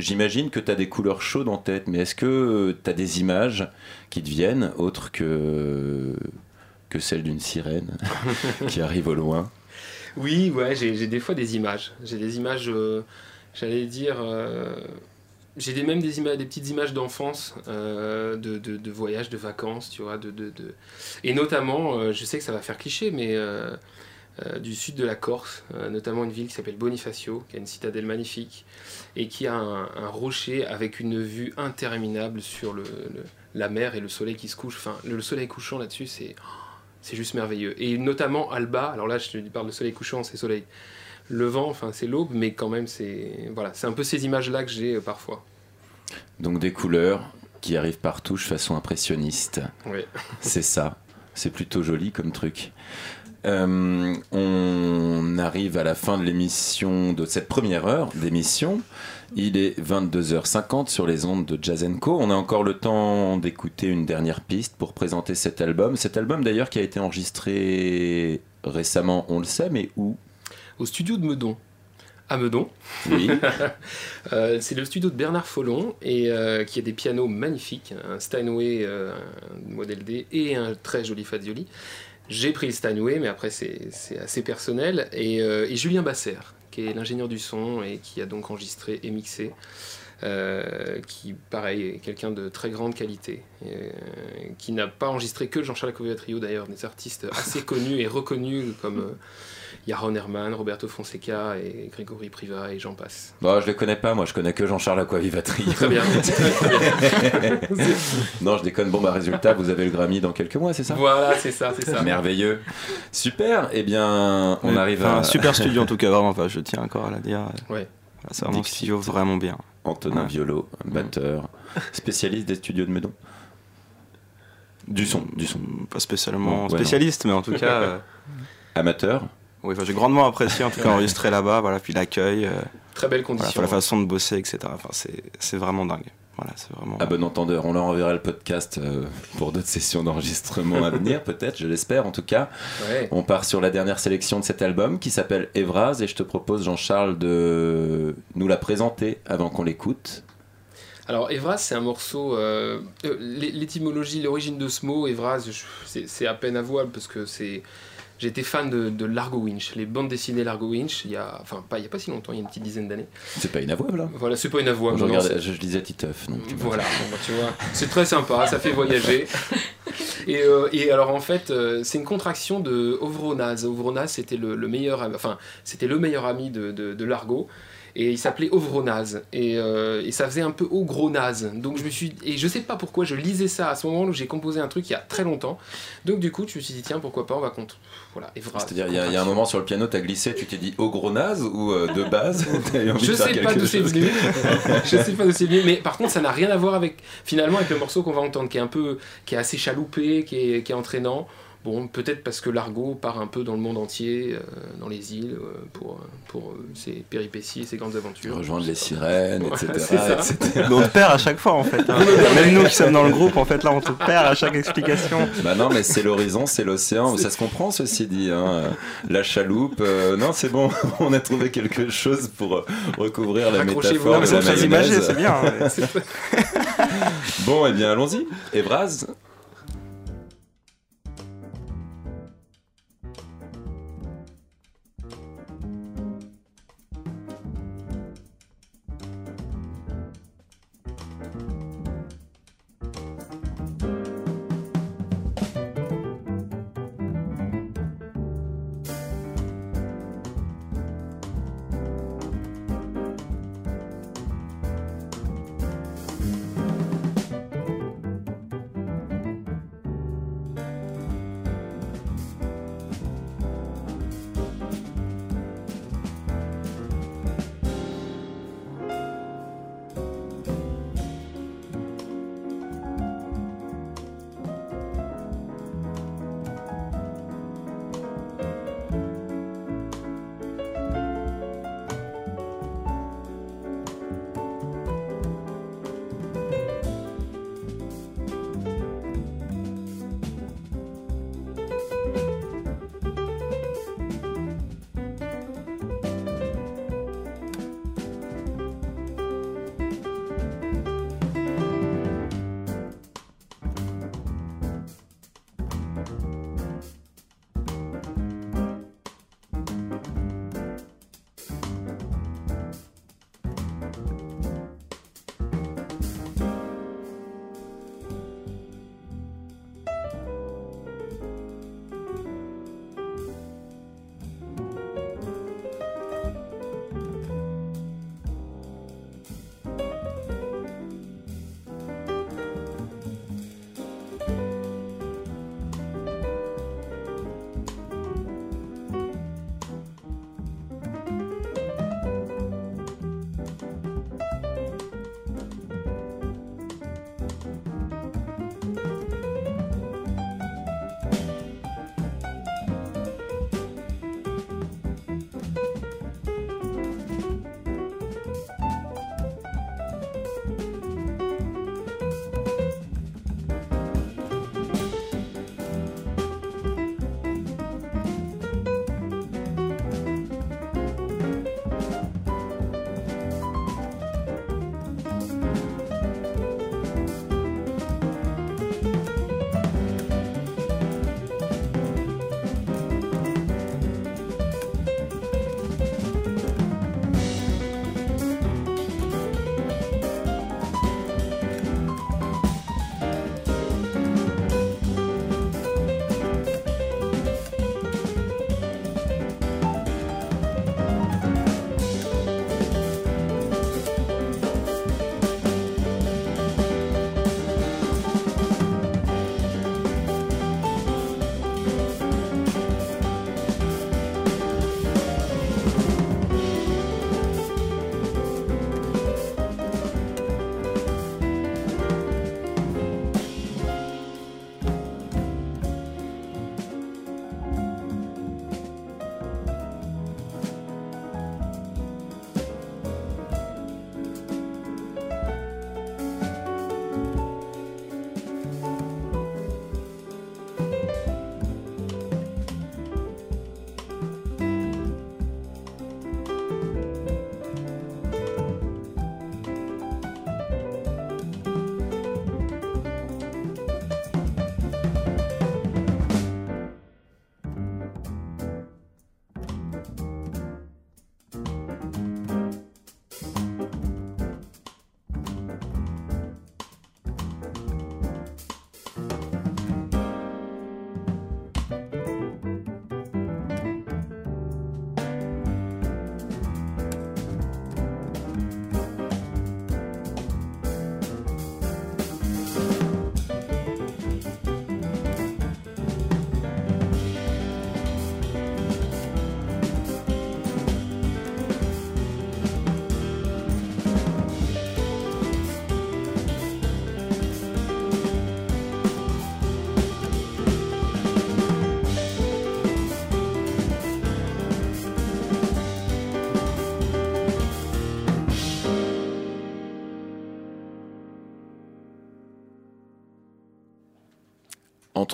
J'imagine que tu as des couleurs chaudes en tête, mais est-ce que tu as des images qui te viennent autres que, que celles d'une sirène [LAUGHS] qui arrive au loin? Oui, ouais, j'ai des fois des images. J'ai des images, euh, j'allais dire, euh, j'ai des, même des, images, des petites images d'enfance, euh, de, de, de voyages, de vacances, tu vois. De, de, Et notamment, je sais que ça va faire cliché, mais du sud de la Corse, notamment une ville qui s'appelle Bonifacio, qui a une citadelle magnifique et qui a un, rocher avec une vue interminable sur le, la mer et le soleil qui se couche. Enfin, le soleil couchant là-dessus, c'est c'est juste merveilleux. Et notamment Alba, alors là je parle de soleil couchant, c'est soleil levant, enfin c'est l'aube, mais quand même c'est voilà, c'est un peu ces images-là que j'ai euh, parfois. Donc des couleurs qui arrivent par touche façon impressionniste. Oui. c'est ça. C'est plutôt joli comme truc. Euh, on arrive à la fin de l'émission, de cette première heure d'émission. Il est 22h50 sur les ondes de Jazz Co. On a encore le temps d'écouter une dernière piste pour présenter cet album. Cet album d'ailleurs qui a été enregistré récemment, on le sait, mais où? Au studio de Meudon. À Meudon. Oui. [LAUGHS] Euh, c'est le studio de Bernard Follon et euh, qui a des pianos magnifiques, un Steinway un modèle D et un très joli Fazioli. J'ai pris le Steinway, mais après c'est assez personnel. Euh, et, Julien Basser, qui est l'ingénieur du son et qui a donc enregistré et mixé. Euh, qui, pareil, est quelqu'un de très grande qualité, euh, qui n'a pas enregistré que Jean-Charles Trio d'ailleurs, des artistes assez connus et reconnus comme Yaron Herman, Roberto Fonseca et Grégory Priva et j'en passe. Bon, je les connais pas, moi je connais que Jean-Charles Aquavivatri. [LAUGHS] Très bien. non, je déconne. Bon, bah résultat, vous avez le Grammy dans quelques mois, c'est ça? Voilà, c'est ça, c'est ça. Merveilleux. Super, eh bien, on arrive à. Un super [LAUGHS] studio en tout cas, vraiment, enfin, je tiens encore à la dire. Ouais. C'est vraiment un studio vraiment bien. Antonin Violo, batteur, spécialiste des studios de Meudon. Du son, du son. Pas spécialement spécialiste, mais en tout cas. [LAUGHS] Euh, Amateur oui, j'ai grandement apprécié en tout cas [LAUGHS] enregistrer là-bas, voilà, puis l'accueil. Euh, Très belle condition. la façon de bosser, etc. Enfin, c'est vraiment dingue. Voilà, c'est vraiment. À bon entendeur, on leur enverra le podcast euh, pour d'autres sessions d'enregistrement à venir, [LAUGHS] peut-être, je l'espère en tout cas. On part sur la dernière sélection de cet album qui s'appelle Evraz et je te propose, Jean-Charles, de nous la présenter avant qu'on l'écoute. Alors Evraz, c'est un morceau. Euh, l'étymologie, l'origine de ce mot, Evraz, c'est à peine avouable parce que c'est J'étais fan de, de, Largo Winch, les bandes dessinées Largo Winch, il y a, enfin, pas, il y a pas si longtemps, il y a une petite dizaine d'années. C'est pas inavouable, là Voilà, c'est pas inavouable. Je, regarde, je, lisais Titeuf. Donc voilà, bah, tu vois, c'est très sympa, ça fait voyager. [LAUGHS] Et, euh, et alors, en fait, euh, c'est une contraction de Ovronaz. Ovronaz, c'était le, meilleur, enfin, c'était le meilleur ami de, de, de Largo et il s'appelait Ovronaz. Et, euh, et, ça faisait un peu Ogronaz. Donc je me suis et je sais pas pourquoi je lisais ça à ce moment où j'ai composé un truc il y a très longtemps. Donc du coup je me suis dit tiens pourquoi pas on va contre voilà c'est-à-dire il y, a un moment sur le piano tu as glissé tu t'es dit Ogronaz ou euh, de base? [LAUGHS] [LAUGHS] Je sais pas d'où c'est venu. Je sais pas d'où c'est venu mais par contre ça n'a rien à voir avec finalement avec le morceau qu'on va entendre qui est un peu qui est assez chaloupé qui est, qui est entraînant Bon, peut-être parce que l'argot part un peu dans le monde entier, euh, dans les îles, euh, pour, pour euh, ses péripéties, ses grandes aventures. Rejoindre les sirènes, etc., Mais on te perd à chaque fois, en fait. Hein. Même nous qui sommes dans le groupe, en fait, là, on te perd à chaque explication. Bah non, mais c'est l'horizon, c'est l'océan. Ça se comprend, ceci dit. Hein. La chaloupe, non, c'est bon, [LAUGHS] on a trouvé quelque chose pour recouvrir la métaphore de la c'est bien. Hein, [LAUGHS] bon, eh bien, allons-y. Evraz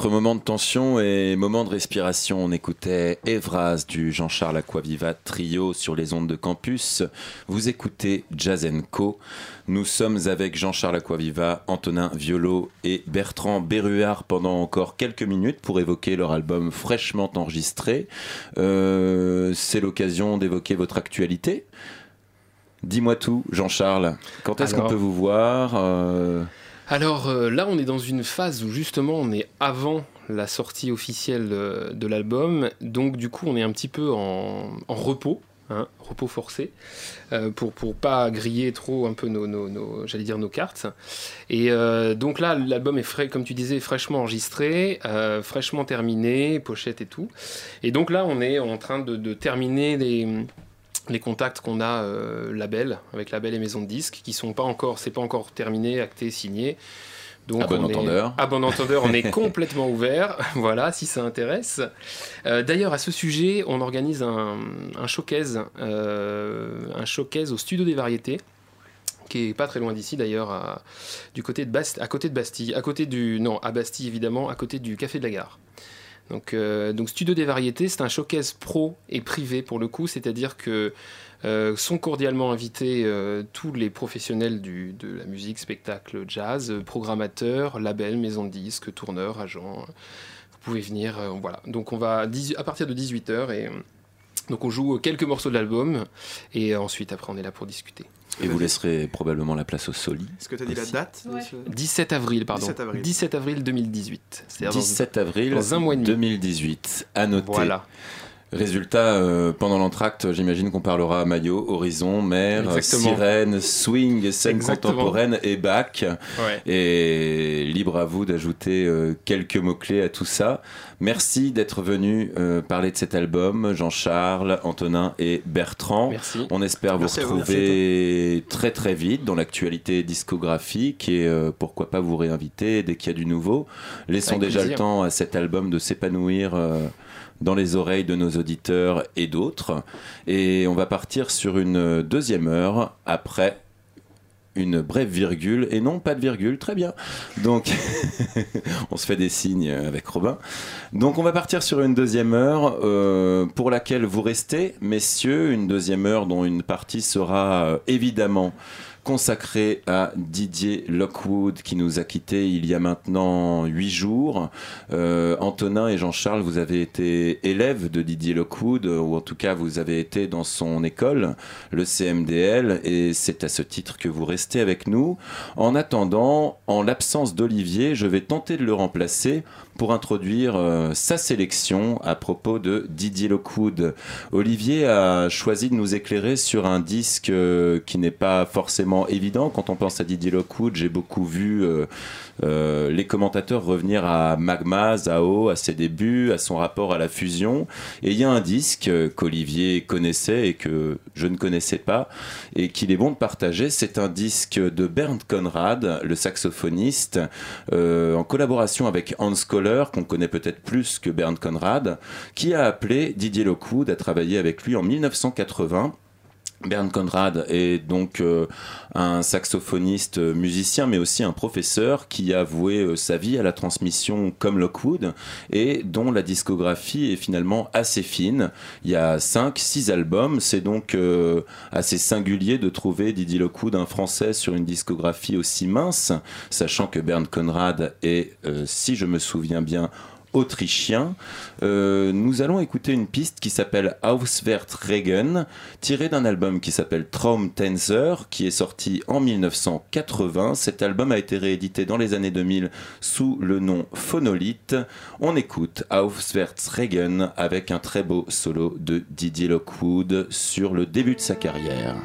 Entre moments de tension et moments de respiration, on écoutait Evras du Jean-Charles Aquaviva trio sur les ondes de campus. Vous écoutez Jazz Co. Nous sommes avec Jean-Charles Aquaviva, Antonin Violo et Bertrand Berruard pendant encore quelques minutes pour évoquer leur album fraîchement enregistré. Euh, C'est l'occasion d'évoquer votre actualité. Dis-moi tout, Jean-Charles. Quand est-ce qu'on peut vous voir euh, Alors euh, là, on est dans une phase où justement on est avant la sortie officielle euh, de l'album, donc du coup on est un petit peu en, repos. hein, repos forcé euh, pour pour pas griller trop un peu nos, nos- j'allais dire nos cartes et donc là l'album est frais comme tu disais fraîchement enregistré fraîchement terminé pochette et tout et donc là on est en train de terminer les les contacts qu'on a euh, label avec label et maison de disques qui sont pas encore c'est pas encore terminé acté signé donc À bon est- entendeur. à bon entendeur on est [LAUGHS] complètement ouvert [LAUGHS] voilà si ça intéresse Euh, d'ailleurs à ce sujet on organise un, un showcase euh, un showcase au studio des variétés qui est pas très loin d'ici d'ailleurs, à- du côté de Bast- à côté de Bastille, à côté du non à Bastille évidemment, à côté du Café de la Gare. Donc, euh, donc Studio des Variétés, c'est un showcase pro et privé pour le coup, c'est-à-dire que euh, sont cordialement invités euh, tous les professionnels de la musique, spectacle, jazz, programmateurs, labels, maisons de disques, tourneurs, agents. Vous pouvez venir, voilà. Donc on va à 18 à partir de 18h et donc on joue quelques morceaux de l'album et ensuite après on est là pour discuter. Et vous laisserez probablement la place au Soli. Est-ce que tu as dit la Aussi. date de Ouais. ce- 17 avril, pardon. 17 avril. 17 avril 2018. C'est-à-dire dans- 17 avril dans un mois et demi. 2018. À noter. Voilà. Résultat, euh, pendant l'entracte, j'imagine qu'on parlera maillot, horizon, mer, Exactement. sirène, swing, scène Exactement. contemporaine et bac. Ouais. Et libre à vous d'ajouter euh, quelques mots-clés à tout ça. Merci d'être venu euh, parler de cet album, Jean-Charles, Antonin et Bertrand. Merci. On espère Merci vous vous. retrouver très très vite dans l'actualité discographique et euh, pourquoi pas vous réinviter dès qu'il y a du nouveau. Laissons Avec déjà plaisir. le temps à cet album de s'épanouir euh, dans les oreilles de nos auditeurs et d'autres. Et on va partir sur une deuxième heure après une brève virgule et non pas de virgule, très bien. Donc [LAUGHS] on se fait des signes avec Robin. Donc on va partir sur une deuxième heure euh, pour laquelle vous restez, messieurs, une deuxième heure dont une partie sera euh, évidemment consacrée à Didier Lockwood qui nous a quittés il y a maintenant huit jours. Euh, Antonin et Jean-Charles, vous avez été élèves de Didier Lockwood, ou en tout cas vous avez été dans son école, le CMDL, et c'est à ce titre que vous restez avec nous. En attendant, en l'absence d'Olivier, je vais tenter de le remplacer pour introduire euh, sa sélection à propos de Didier Lockwood. Olivier a choisi de nous éclairer sur un disque euh, qui n'est pas forcément évident. Quand on pense à Didier Lockwood, j'ai beaucoup vu euh, les commentateurs revenir à Magma, Zao, à ses débuts, à son rapport à la fusion. Et il y a un disque euh, qu'Olivier connaissait et que je ne connaissais pas et qu'il est bon de partager. C'est un disque de Bernd Conrad, le saxophoniste, euh, en collaboration avec Hans Kohler, qu'on connaît peut-être plus que Bernd Conrad, qui a appelé Didier Lockwood à travailler avec lui en 1980. Bernd Conrad est donc euh, un saxophoniste euh, musicien, mais aussi un professeur qui a voué euh, sa vie à la transmission comme Lockwood et dont la discographie est finalement assez fine. Il y a 5-6 albums, c'est donc assez singulier de trouver Didier Lockwood, un Français, sur une discographie aussi mince, sachant que Bernd Conrad est, si je me souviens bien, autrichien. Euh, nous allons écouter une piste qui s'appelle Auswärtsregen, tirée d'un album qui s'appelle Traumtänzer, qui est sorti en 1980. Cet album a été réédité dans les années 2000 sous le nom Phonolite. On écoute Auswärtsregen avec un très beau solo de Didier Lockwood sur le début de sa carrière.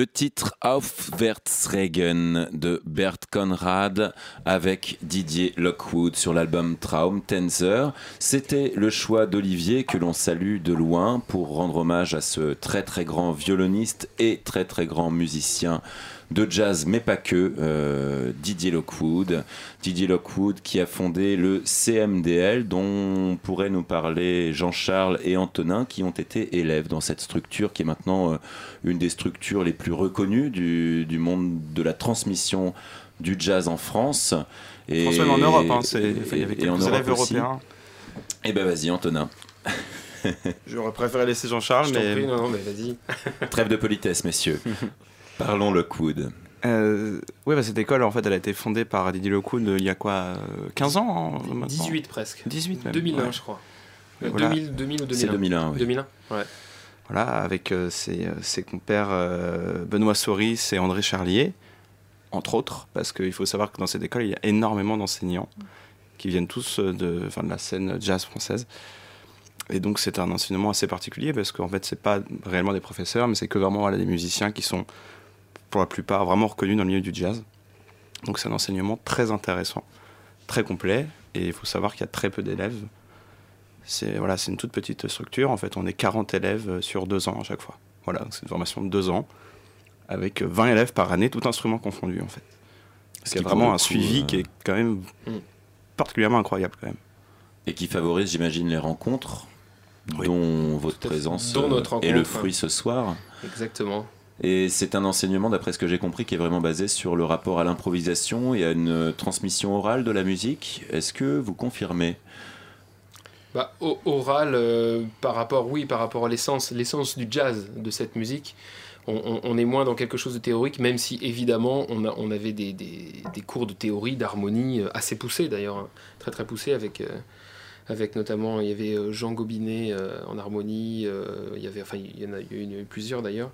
Le titre Aufwärtsregen de Bert Conrad avec Didier Lockwood sur l'album Traum Tänzer. C'était le choix d'Olivier que l'on salue de loin pour rendre hommage à ce très très grand violoniste et très très grand musicien de jazz, mais pas que, euh, Didier Lockwood. Didier Lockwood qui a fondé le CMDL, dont pourraient nous parler Jean-Charles et Antonin, qui ont été élèves dans cette structure qui est maintenant euh, une des structures les plus reconnues du monde de la transmission du jazz en France. Et, France même en Europe, hein, il y avait quelques élèves européens. Eh ben vas-y Antonin. [LAUGHS] J'aurais préféré laisser Jean-Charles, mais... Prie, non, non, mais vas-y. [LAUGHS] Trêve de politesse, messieurs. [LAUGHS] Parlons Lockwood. Euh, oui, bah, cette école, en fait, elle a été fondée par Didier Lockwood il y a quoi 15 euh, ans hein, 18 presque. 18 même. 2001, je crois. 2000, 2000 ou 2001 C'est 2001, oui. 2001, ouais. Voilà, avec euh, ses, ses, compères euh, Benoît Sauris et André Charlier, entre autres, parce qu'il faut savoir que dans cette école, il y a énormément d'enseignants qui viennent tous de, enfin, de la scène jazz française. Et donc c'est un enseignement assez particulier parce qu'en fait c'est pas réellement des professeurs, mais c'est que vraiment des musiciens qui sont pour la plupart vraiment reconnus dans le milieu du jazz. Donc c'est un enseignement très intéressant, très complet, et il faut savoir qu'il y a très peu d'élèves. C'est voilà, c'est une toute petite structure. En fait, on est 40 élèves sur deux ans à chaque fois. Voilà, c'est une formation de deux ans avec 20 élèves par année, tout instrument confondu en fait. Ce qui est vraiment un suivi euh... qui est quand même mm. particulièrement incroyable quand même. Et qui favorise, j'imagine, les rencontres oui. dont votre présence dont notre est le fruit ce soir. Exactement. Et c'est un enseignement, d'après ce que j'ai compris, qui est vraiment basé sur le rapport à l'improvisation et à une transmission orale de la musique. Est-ce que vous confirmez? Bah, oral, euh, par rapport, oui, par rapport à l'essence, l'essence du jazz de cette musique. On, est moins dans quelque chose de théorique, même si évidemment on, avait des, cours de théorie, d'harmonie euh, assez poussés d'ailleurs, hein, très très poussés avec. Euh, avec notamment il y avait Jean Gobinet euh, en harmonie, euh, il y avait enfin il y en a, eu plusieurs d'ailleurs.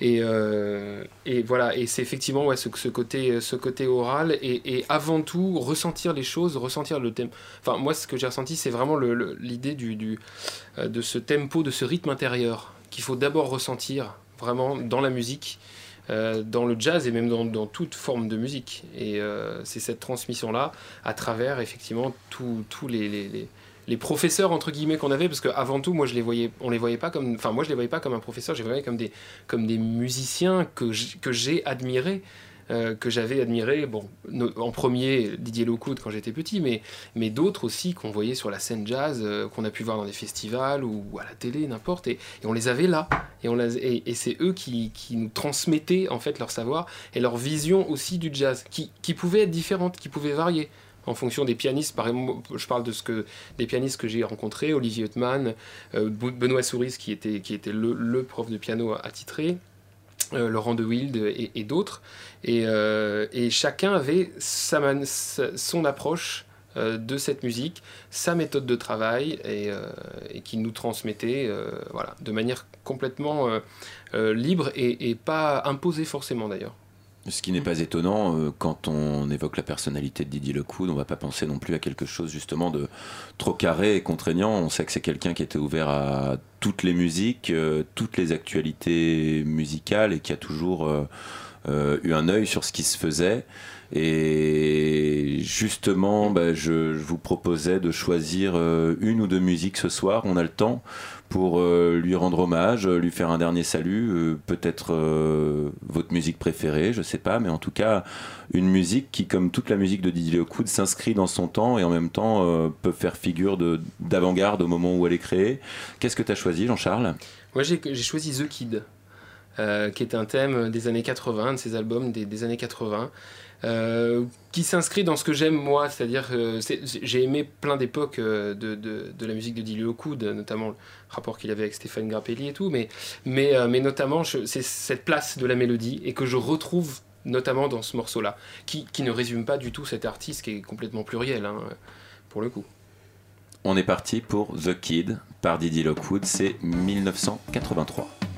Et, euh, voilà, et c'est effectivement ce, côté, oral et, avant tout ressentir les choses, ressentir le thème. Enfin, moi, ce que j'ai ressenti, c'est vraiment l'idée de ce tempo, de ce rythme intérieur qu'il faut d'abord ressentir vraiment dans la musique. Euh, dans le jazz et même dans, dans toute forme de musique. Et euh, c'est cette transmission-là à travers effectivement tous les, les, les, les, professeurs entre guillemets qu'on avait, parce qu'avant tout, moi je les voyais, on les voyait pas comme, enfin moi je les voyais pas comme un professeur, je les voyais comme des, comme des musiciens que j'ai admirés. Euh, que j'avais admiré, bon, en premier Didier Lockwood quand j'étais petit, mais, mais d'autres aussi qu'on voyait sur la scène jazz, euh, qu'on a pu voir dans des festivals ou à la télé, n'importe, et, on les avait là, et, on et, et c'est eux qui, qui, nous transmettaient en fait leur savoir et leur vision aussi du jazz, qui, qui pouvait être différente, qui pouvait varier en fonction des pianistes. Par exemple, je parle de ce que des pianistes que j'ai rencontrés, Olivier Huttman, euh, Benoît Souris qui était, qui était le, le prof de piano attitré. Euh, Laurent de Wild et, d'autres. Et, euh, et, chacun avait sa man, son approche euh, de cette musique, sa méthode de travail et, qui nous transmettait de manière complètement libre et pas imposée forcément d'ailleurs. Ce qui n'est pas étonnant, euh, quand on évoque la personnalité de Didier Lecoud, on ne va pas penser non plus à quelque chose justement de trop carré et contraignant. On sait que c'est quelqu'un qui était ouvert à toutes les musiques, euh, toutes les actualités musicales et qui a toujours euh, eu un œil sur ce qui se faisait. Et justement, bah, je, vous proposais de choisir une ou deux musiques ce soir. On a le temps pour euh, lui rendre hommage, lui faire un dernier salut, euh, peut-être euh, votre musique préférée, je sais pas, mais en tout cas une musique qui, comme toute la musique de Didier Lecoud, s'inscrit dans son temps et en même temps euh, peut faire figure d'avant-garde au moment où elle est créée. Qu'est-ce que tu as choisi, Jean-Charles? Moi, j'ai choisi The Kid, qui est un thème des années 80, de ses albums des années 80. Euh, qui s'inscrit dans ce que j'aime moi, c'est-à-dire euh, j'ai aimé plein d'époques euh, de, de, la musique de Dilio Coude, notamment le rapport qu'il avait avec Stéphane Grappelli et tout, mais, mais, euh, mais notamment c'est cette place de la mélodie et que je retrouve notamment dans ce morceau-là, qui, qui, ne résume pas du tout cet artiste qui est complètement pluriel, hein, pour le coup. On est parti pour The Kid par Didier Lockwood, c'est 1983.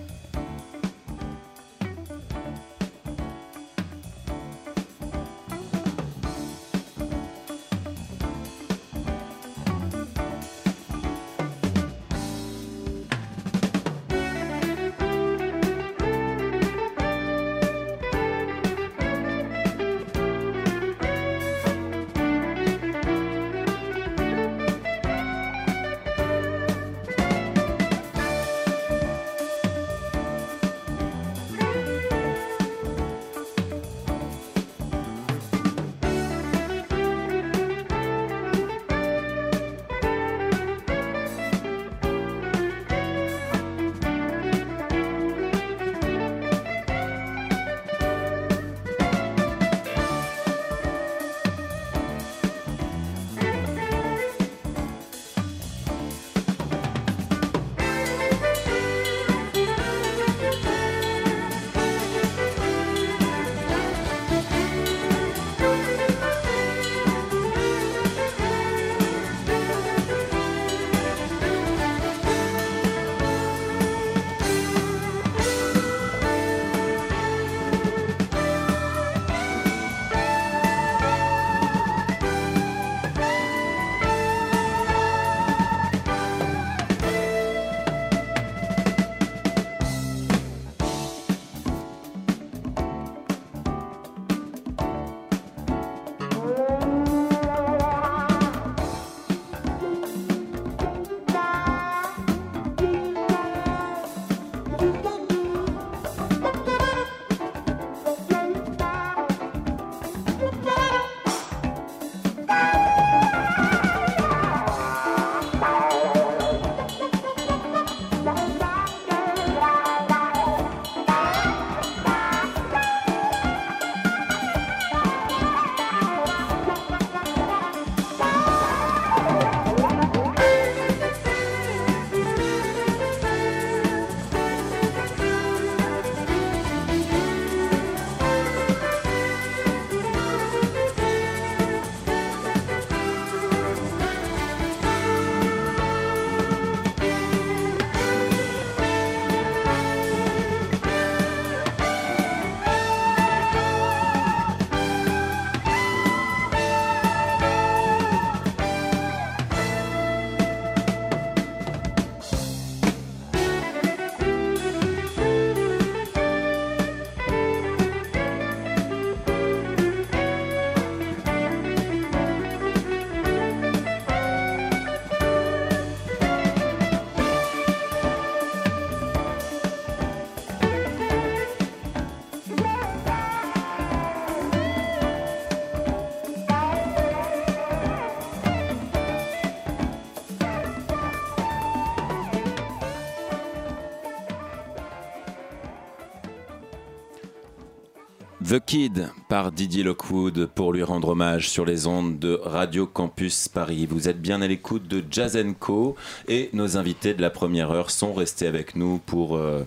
The Kid par Didier Lockwood pour lui rendre hommage sur les ondes de Radio Campus Paris. Vous êtes bien à l'écoute de Jazz Co et nos invités de la première heure sont restés avec nous pour euh,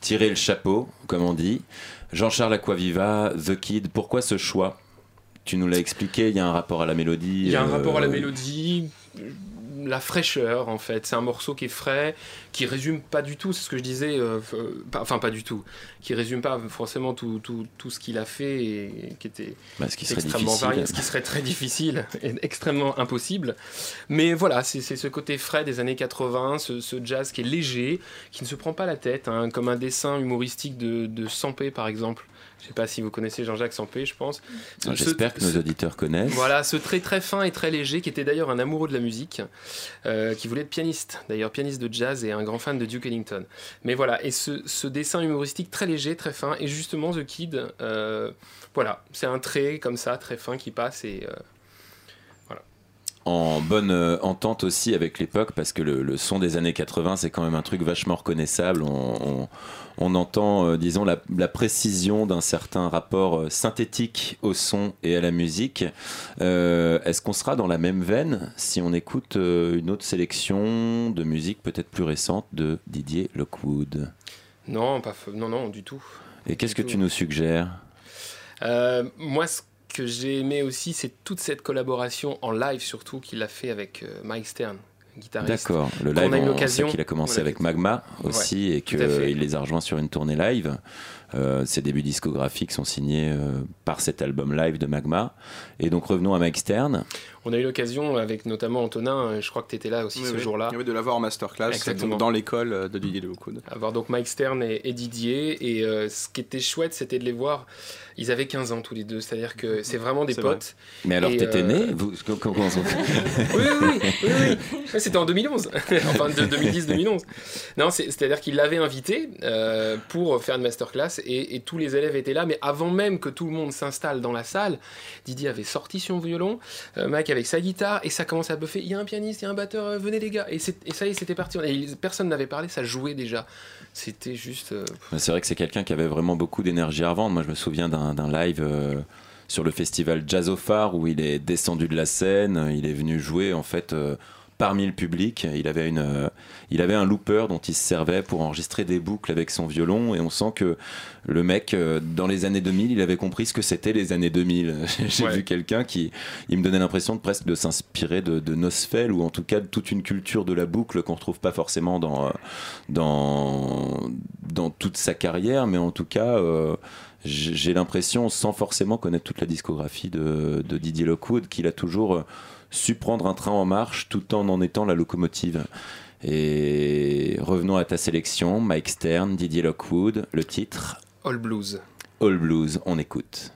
tirer le chapeau, comme on dit. Jean-Charles Aquaviva, The Kid, pourquoi ce choix? Tu nous l'as expliqué, il y a un rapport à la mélodie. Il y a un rapport à la euh, mélodie, la fraîcheur en fait. C'est un morceau qui est frais, qui résume pas du tout, c'est ce que je disais, euh, euh, pas- enfin pas du tout, qui résume pas forcément tout, tout, tout ce qu'il a fait et qui était bah, ce qui extrêmement varié, ce qui serait très difficile [LAUGHS] et extrêmement impossible. Mais voilà, c'est c'est ce côté frais des années 80, ce, ce jazz qui est léger, qui ne se prend pas la tête, hein, comme un dessin humoristique de, de Sampé par exemple. Je sais pas si vous connaissez Jean-Jacques Sampé, je pense. Ah, J'espère que nos auditeurs connaissent. voilà, ce trait très fin et très léger, qui était d'ailleurs un amoureux de la musique, euh, qui voulait être pianiste, d'ailleurs pianiste de jazz et un grand fan de Duke Ellington. Mais voilà, et ce, ce dessin humoristique très léger, très fin, et justement The Kid, euh, voilà, c'est un trait comme ça, très fin qui passe et. euh, en bonne euh, entente aussi avec l'époque parce que le, le son des années 80 c'est quand même un truc vachement reconnaissable. On, on- on entend euh, disons la, la précision d'un certain rapport euh, synthétique au son et à la musique. Euh, est-ce qu'on sera dans la même veine si on écoute une autre sélection de musique peut-être plus récente de Didier Lockwood? Non, pas, non, non, du tout. et qu'est-ce que tu nous suggères? Moi, ce que j'ai aimé aussi, c'est toute cette collaboration en live, surtout qu'il a fait avec euh, Mike Stern, guitariste. D'accord, le live, a eu on l'occasion- sait qu'il a commencé avec. Magma aussi et qu'il les a rejoints sur une tournée live. Euh, ses débuts discographiques sont signés euh, par cet album live de Magma. Et donc revenons à Mike Stern. On a eu l'occasion avec notamment Antonin, euh, je crois que tu étais là aussi Oui, ce oui. jour-là. Oui, de l'avoir en masterclass Exactement. dans l'école de Didier Lockwood. avoir donc Mike Stern et, et Didier. Et euh, ce qui était chouette, c'était de les voir. Ils avaient 15 ans tous les deux, c'est-à-dire que c'est vraiment des vrai. potes. Mais alors, t'étais euh, né vous, comment- comment- [LAUGHS] Oui, oui, oui, oui, C'était en 2011, [LAUGHS] enfin de 2010-2011. Non, c'est- c'est-à-dire qu'il l'avait invité euh, pour faire une masterclass et, tous les élèves étaient là, mais avant même que tout le monde s'installe dans la salle, Didier avait sorti son violon, euh, Mike avec sa guitare et ça commençait à buffer. Il y a un pianiste, il y a un batteur, euh, venez les gars. Et, ça y est, c'était parti. Et personne n'avait parlé, ça jouait déjà. C'était juste. euh, C'est vrai que c'est quelqu'un qui avait vraiment beaucoup d'énergie à revendre. Moi, je me souviens d'un live sur le festival Jazz au Phare où il est descendu de la scène. Il est venu jouer en fait parmi le public. Il avait, une, euh, il avait un looper dont il se servait pour enregistrer des boucles avec son violon. Et on sent que le mec, euh, dans les années 2000, il avait compris ce que c'était les années 2000. [LAUGHS] J'ai Ouais. vu quelqu'un qui, il me donnait l'impression de presque de s'inspirer de, de Nosfell ou en tout cas de toute une culture de la boucle qu'on retrouve pas forcément dans, euh, dans, dans toute sa carrière, mais en tout cas, euh, j'ai l'impression, sans forcément connaître toute la discographie de, de Didier Lockwood, qu'il a toujours su prendre un train en marche tout en en étant la locomotive. Et revenons à ta sélection, Mike Stern, Didier Lockwood, le titre all blues. All Blues, on écoute.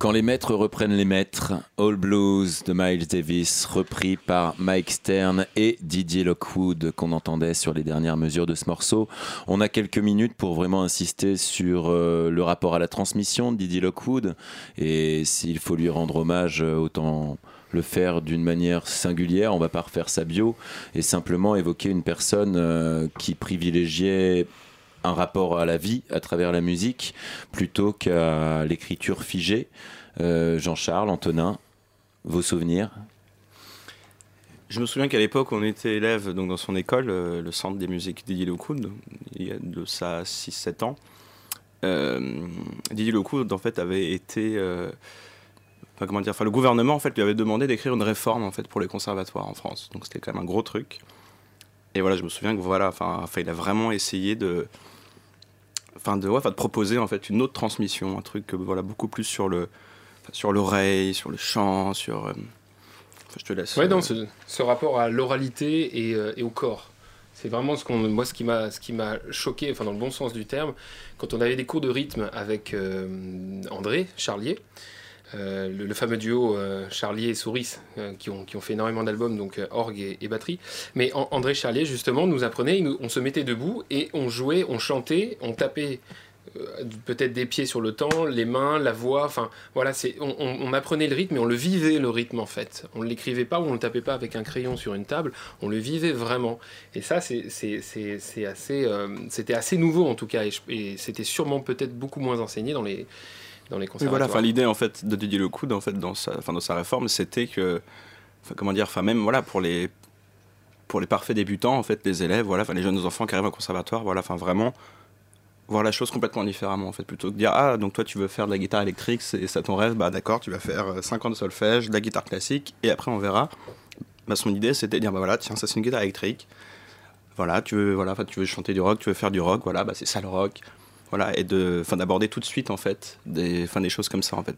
Quand les maîtres reprennent les maîtres, All Blues de Miles Davis, repris par Mike Stern et Didier Lockwood, qu'on entendait sur les dernières mesures de ce morceau. On a quelques minutes pour vraiment insister sur euh, le rapport à la transmission de Didier Lockwood. Et s'il faut lui rendre hommage, euh, autant le faire d'une manière singulière. On va pas refaire sa bio et simplement évoquer une personne euh, qui privilégiait un rapport à la vie à travers la musique plutôt qu'à l'écriture figée. Euh, Jean-Charles, Antonin, vos souvenirs? Je me souviens qu'à l'époque, on était élève donc, dans son école, euh, le centre des musiques Didier Lockwood, il y a de ça 6-7 ans. Euh, Didier Lockwood, en fait, avait été. euh, comment dire, enfin, le gouvernement en fait, lui avait demandé d'écrire une réforme en fait, pour les conservatoires en France. Donc c'était quand même un gros truc. Et voilà, je me souviens que voilà, enfin, enfin, il a vraiment essayé de. Enfin, de, ouais, enfin, de proposer en fait une autre transmission, un truc euh, voilà, beaucoup plus sur le sur l'oreille, sur le chant, sur. euh, je te laisse. Ouais, euh, non, ce, ce rapport à l'oralité et, euh, et au corps. C'est vraiment ce qu'on, moi, ce qui m'a, ce qui m'a choqué, enfin dans le bon sens du terme, quand on avait des cours de rythme avec André Charlier, le, le fameux duo euh, Charlier et Souris, euh, qui, ont, qui ont fait énormément d'albums, donc euh, orgue et, batterie. Mais An- André Charlier, justement, nous apprenait, on se mettait debout et on jouait, on chantait, on tapait euh, peut-être des pieds sur le temps, les mains, la voix, enfin voilà, c'est, on, on- apprenait le rythme et on le vivait le rythme en fait. On ne l'écrivait pas ou on ne le tapait pas avec un crayon sur une table, on le vivait vraiment. Et ça, assez, euh, c'était assez nouveau en tout cas et c'était sûrement peut-être beaucoup moins enseigné dans les, dans les voilà, enfin l'idée en fait de Didier Lecoud en fait dans sa, enfin, dans sa réforme, c'était que, comment dire, enfin même voilà pour les pour les parfaits débutants en fait, les élèves, voilà, les jeunes enfants qui arrivent au conservatoire, voilà, enfin vraiment voir la chose complètement différemment en fait, plutôt que de dire ah donc toi tu veux faire de la guitare électrique, c'est ça ton rêve, bah d'accord, tu vas faire 5 ans de solfège, de la guitare classique et après on verra. Bah, son idée c'était de dire bah voilà tiens ça c'est une guitare électrique, voilà tu veux voilà tu veux chanter du rock, tu veux faire du rock, voilà bah c'est ça le rock, voilà et de enfin d'aborder tout de suite en fait des enfin des choses comme ça en fait.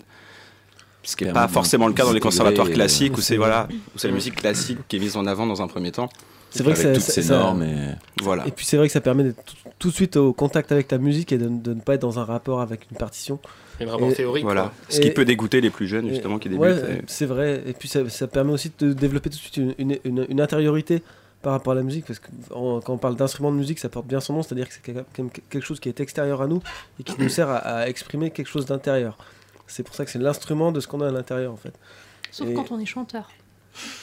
Ce qui n'est pas forcément le cas dans les conservatoires euh, classiques où c'est- voilà où c'est la musique classique qui est mise en avant dans un premier temps. C'est vrai que Avec toutes ça- ces normes et... Voilà. Et puis c'est vrai que ça permet d'être tout, tout de suite au contact avec la musique et de, de ne pas être dans un rapport avec une partition. Et vraiment Et- théorique. Voilà. quoi. Ce qui peut dégoûter les plus jeunes justement qui débutent. Ouais, et- c'est vrai. Et puis ça, ça permet aussi de développer tout de suite une, une- une- une intériorité par rapport à la musique. Parce que en- quand on parle d'instrument de musique, ça porte bien son nom, c'est-à-dire que c'est quelque- chose qui est extérieur à nous et qui nous sert à, à exprimer quelque chose d'intérieur. C'est pour ça que c'est l'instrument de ce qu'on a à l'intérieur en fait. Sauf Et- quand on est chanteur.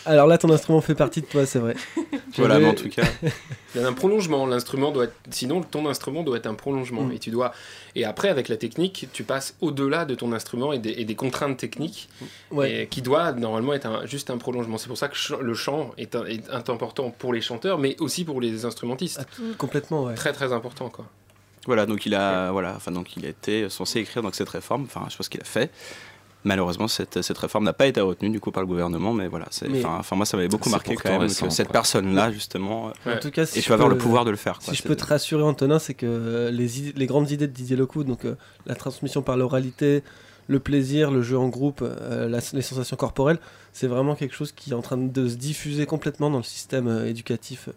Alors là, ton instrument fait partie de toi, c'est vrai. [LAUGHS] Voilà, mais en tout cas. [LAUGHS] Il y a un prolongement. L'instrument doit être, sinon ton instrument doit être un prolongement. Mm. Et tu dois, et après avec la technique, tu passes au-delà de ton instrument et des, et des contraintes techniques, Ouais. et qui doit normalement être un- juste un prolongement. C'est pour ça que ch- le chant est, un- est un- important pour les chanteurs, mais aussi pour les instrumentistes. Ah, Complètement, ouais. Très très important quoi. Voilà, donc il a, voilà, enfin donc il a été censé écrire donc cette réforme, enfin je pense qu'il a fait. Malheureusement, cette, cette réforme n'a pas été retenue du coup par le gouvernement, mais voilà, enfin, moi ça m'avait beaucoup marqué quand même récent, que cette personne-là justement, Ouais. En tout cas, si et je tu vas avoir peux- le pouvoir de le faire. quoi. Si je peux te rassurer, Antonin, c'est que euh, les, les grandes idées de Didier Lockwood, donc euh, la transmission par l'oralité, le plaisir, le jeu en groupe, euh, la- les sensations corporelles, c'est vraiment quelque chose qui est en train de se diffuser complètement dans le système euh, éducatif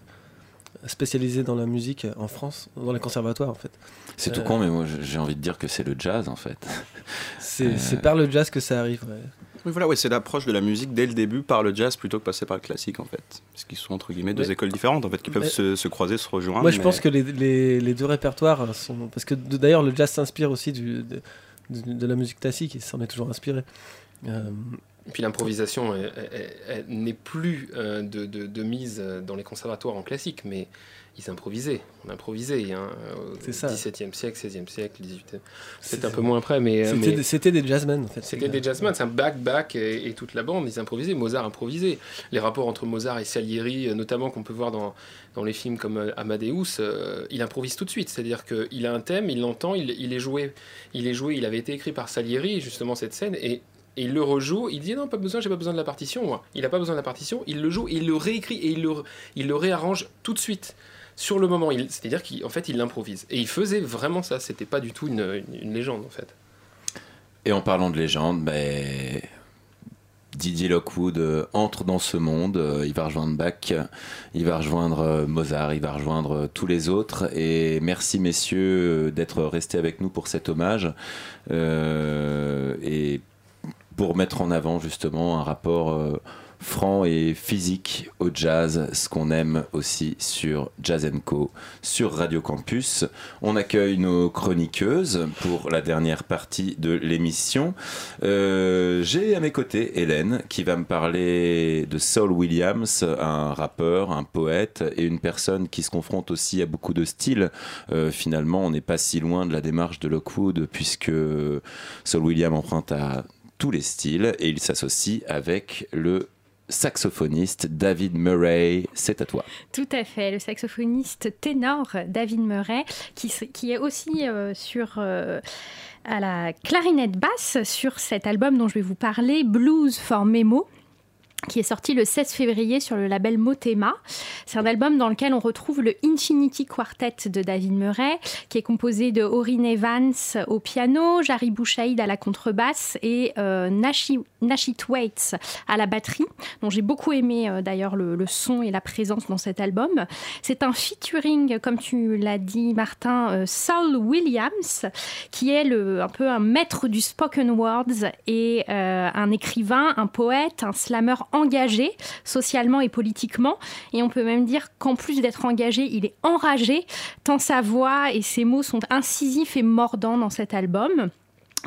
euh, spécialisé dans la musique en France, dans les conservatoires en fait. C'est tout Euh, con, mais moi j'ai envie de dire que c'est le jazz en fait. [LAUGHS] C'est Euh. c'est par le jazz que ça arrive. ouais. Oui, voilà, ouais, c'est l'approche de la musique dès le début par le jazz plutôt que passer par le classique en fait, parce qu'ils sont entre guillemets deux Mais- écoles différentes en fait qui peuvent se, se croiser, se rejoindre. Moi je mais- pense que les, les- les deux répertoires sont... Parce que d'ailleurs le jazz s'inspire aussi du, de, de- de la musique classique, il s'en est toujours inspiré. Euh, Et puis l'improvisation n'est plus euh, de, de- de mise euh, dans les conservatoires en classique, mais ils improvisaient. On improvisait hein, au. XVIIe siècle, XVIe siècle, XVIIIe. C'est- un peu moins après, mais. C'était des- C'était des jazzmen en fait. C'était des jazzmen, c'est un back-back et, et toute la bande, ils improvisaient. Mozart improvisait. Les rapports entre Mozart et Salieri, euh, notamment qu'on peut voir dans, dans les films comme euh, Amadeus, euh, il improvise tout de suite. C'est-à-dire qu'il a un thème, il l'entend, il, il est joué. Il est joué, il avait été écrit par Salieri, justement, cette scène, et, et il le rejoue. Il dit non, pas besoin, j'ai pas besoin de la partition, moi. Il n'a pas besoin de la partition, il le joue, il le réécrit et il le, réarrange tout de suite. Sur le moment, c'est-à-dire qu'en fait, il l'improvise. Et il faisait vraiment ça, c'était pas du tout une, légende en fait. Et en parlant de légende, ben, Didier Lockwood euh, entre dans ce monde, euh, il va rejoindre Bach, il va rejoindre euh, Mozart, il va rejoindre tous les autres. Et merci messieurs d'être restés avec nous pour cet hommage. Et pour mettre en avant justement un rapport euh, franc et physique au jazz, ce qu'on aime aussi sur Jazz Co, sur Radio Campus. On accueille nos chroniqueuses pour la dernière partie de l'émission. Euh, J'ai à mes côtés Hélène qui va me parler de Saul Williams, un rappeur, un poète et une personne qui se confronte aussi à beaucoup de styles. Euh, finalement, on n'est pas si loin de la démarche de Lockwood puisque Saul Williams emprunte à tous les styles et il s'associe avec le saxophoniste David Murray. C'est à toi. Tout à fait, le saxophoniste ténor David Murray, qui, est aussi euh, sur... Euh, à la clarinette basse sur cet album dont je vais vous parler, Blues for Memo, qui est sorti le 16 février sur le label Motema. C'est un album dans lequel on retrouve le Infinity Quartet de David Murray, qui est composé de Orin Evans au piano, Jari Bouchaïd à la contrebasse et euh, Nashi, Nashi Waits à la batterie, dont j'ai beaucoup aimé euh, d'ailleurs le, son et la présence dans cet album. C'est un featuring, comme tu l'as dit Martin, euh, Saul Williams, qui est un peu un maître du spoken words et euh, un écrivain, un poète, un slammer engagé socialement et politiquement. Et on peut même dire qu'en plus d'être engagé, il est enragé, tant sa voix et ses mots sont incisifs et mordants dans cet album.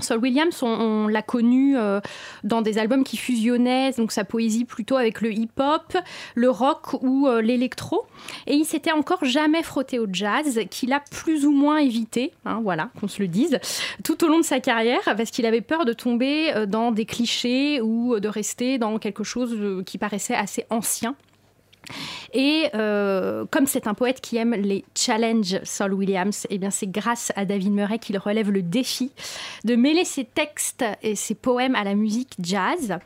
Saul Williams, on, l'a connu euh, dans des albums qui fusionnaient donc sa poésie plutôt avec le hip-hop, le rock ou euh, l'électro. Et il s'était encore jamais frotté au jazz, qu'il a plus ou moins évité, hein, voilà, qu'on se le dise, tout au long de sa carrière, parce qu'il avait peur de tomber euh, dans des clichés ou de rester dans quelque chose qui paraissait assez ancien. Et euh, comme c'est un poète qui aime les challenges, Saul Williams, eh bien c'est grâce à David Murray qu'il relève le défi de mêler ses textes et ses poèmes à la musique jazz.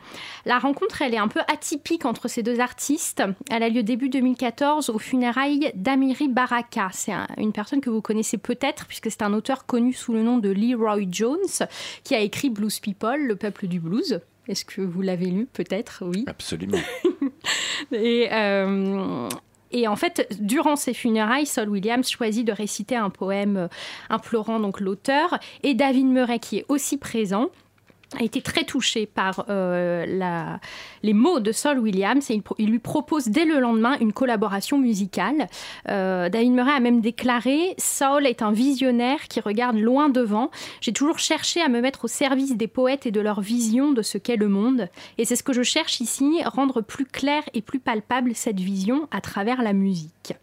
La rencontre, elle est un peu atypique entre ces deux artistes. Elle a lieu début 2014 aux funérailles d'Amiri Baraka. C'est une personne que vous connaissez peut-être puisque c'est un auteur connu sous le nom de Leroy Jones qui a écrit Blues People, le peuple du blues. Est-ce que vous l'avez lu Peut-être, oui. Absolument. [LAUGHS] [LAUGHS] et, euh, et en fait, durant ces funérailles, Saul Williams choisit de réciter un poème euh, implorant donc l'auteur. Et David Murray qui est aussi présent a été très touché par euh, la, les mots de Saul Williams et il, il, lui propose dès le lendemain une collaboration musicale. Euh, David Murray a même déclaré Saul est un visionnaire qui regarde loin devant. J'ai toujours cherché à me mettre au service des poètes et de leur vision de ce qu'est le monde. Et c'est ce que je cherche ici, rendre plus clair et plus palpable cette vision à travers la musique.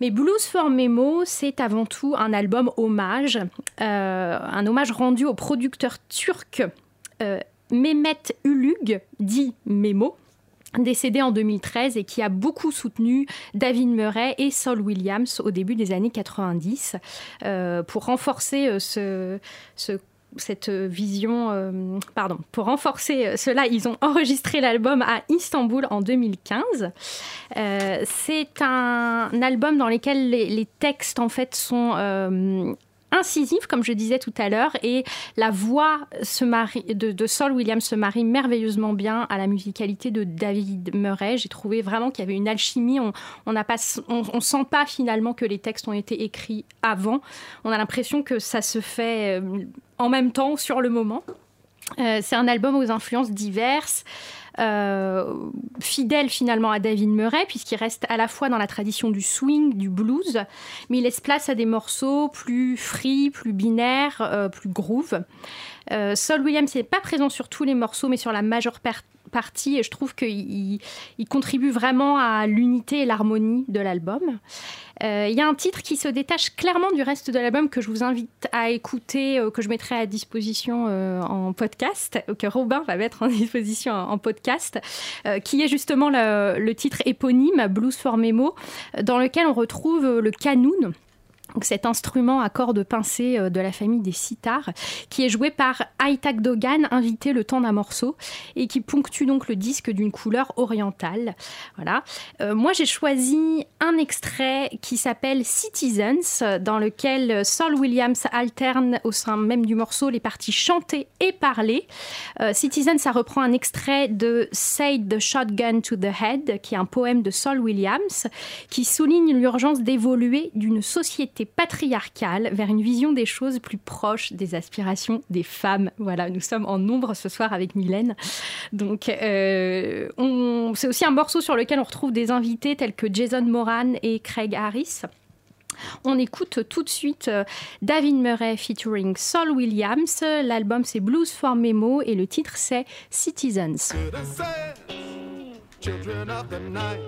Mais Blues for Memo, c'est avant tout un album hommage, euh, un hommage rendu au producteur turc euh, Mehmet Ulug, dit Memo, décédé en 2013 et qui a beaucoup soutenu David Murray et Saul Williams au début des années 90 euh, pour renforcer ce, ce cette vision, euh, pardon, pour renforcer euh, cela, ils ont enregistré l'album à Istanbul en 2015. Euh, c'est un album dans lequel les, les, textes en fait sont euh, incisif, comme je disais tout à l'heure, et la voix de, de, Saul Williams se marie merveilleusement bien à la musicalité de David Murray. J'ai trouvé vraiment qu'il y avait une alchimie. On, on, on, sent pas finalement que les textes ont été écrits avant. On a l'impression que ça se fait en même temps sur le moment. Euh, c'est un album aux influences diverses. Euh, fidèle finalement à David Murray, puisqu'il reste à la fois dans la tradition du swing, du blues, mais il laisse place à des morceaux plus free, plus binaires, euh, plus groove. Euh, Saul Williams n'est pas présent sur tous les morceaux, mais sur la majeure partie, et je trouve qu'il il contribue vraiment à l'unité et l'harmonie de l'album. Il euh, y a un titre qui se détache clairement du reste de l'album que je vous invite à écouter, euh, que je mettrai à disposition euh, en podcast, que Robin va mettre en [LAUGHS] disposition en, podcast, qui est justement le, titre éponyme, Blues for Memo, dans lequel on retrouve le canoun cet instrument à cordes pincées euh, de la famille des sitars, qui est joué par Aitak Dogan, invité le temps d'un morceau, et qui ponctue donc le disque d'une couleur orientale. Voilà. Euh, moi, j'ai choisi un extrait qui s'appelle Citizens, dans lequel Saul Williams alterne au sein même du morceau les parties chantées et parlées. Euh, Citizens, ça reprend un extrait de Say the Shotgun to the Head, qui est un poème de Saul Williams, qui souligne l'urgence d'évoluer d'une société patriarcale vers une vision des choses plus proche des aspirations des femmes. Voilà, nous sommes en nombre ce soir avec Mylène. Donc, euh, c'est aussi un morceau sur lequel on retrouve des invités tels que Jason Moran et Craig Harris. On écoute tout de suite euh, David Murray featuring Saul Williams. L'album c'est Blues for Memo et le titre c'est Citizens. Children of the night,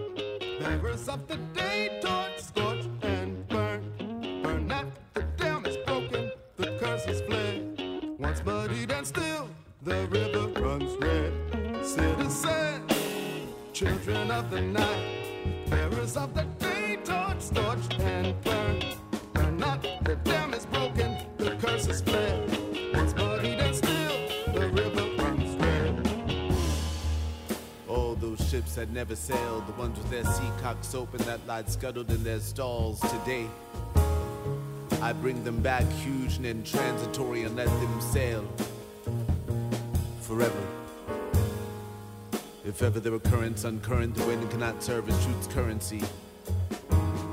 the river runs red. Citizens, children of the night, bearers of the day, torch, scorch, and burn. Burn not, the dam is broken, the curse is fled. Once muddied and still, the river runs red. All those ships that never sailed, the ones with their sea cocks open that lied scuttled in their stalls today. I bring them back huge and transitory and let them sail forever. If ever there were currents uncurrent, the wind cannot serve as truth's currency.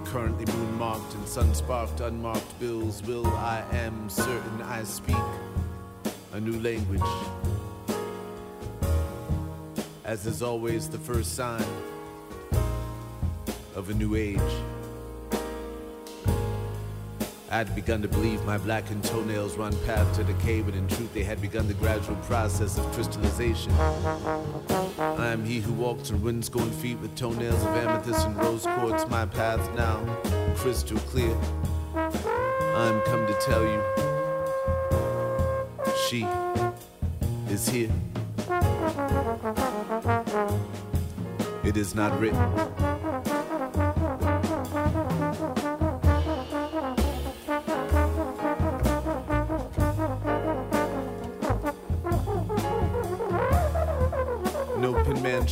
Currently moon marked and sun sparked, unmarked bills, will I am certain I speak a new language as is always the first sign of a new age. I had begun to believe my blackened toenails run path to decay, but in truth they had begun the gradual process of crystallization. I am he who walks on wind-scorned feet with toenails of amethyst and rose quartz, my path now crystal clear. I'm come to tell you, she is here. It is not written.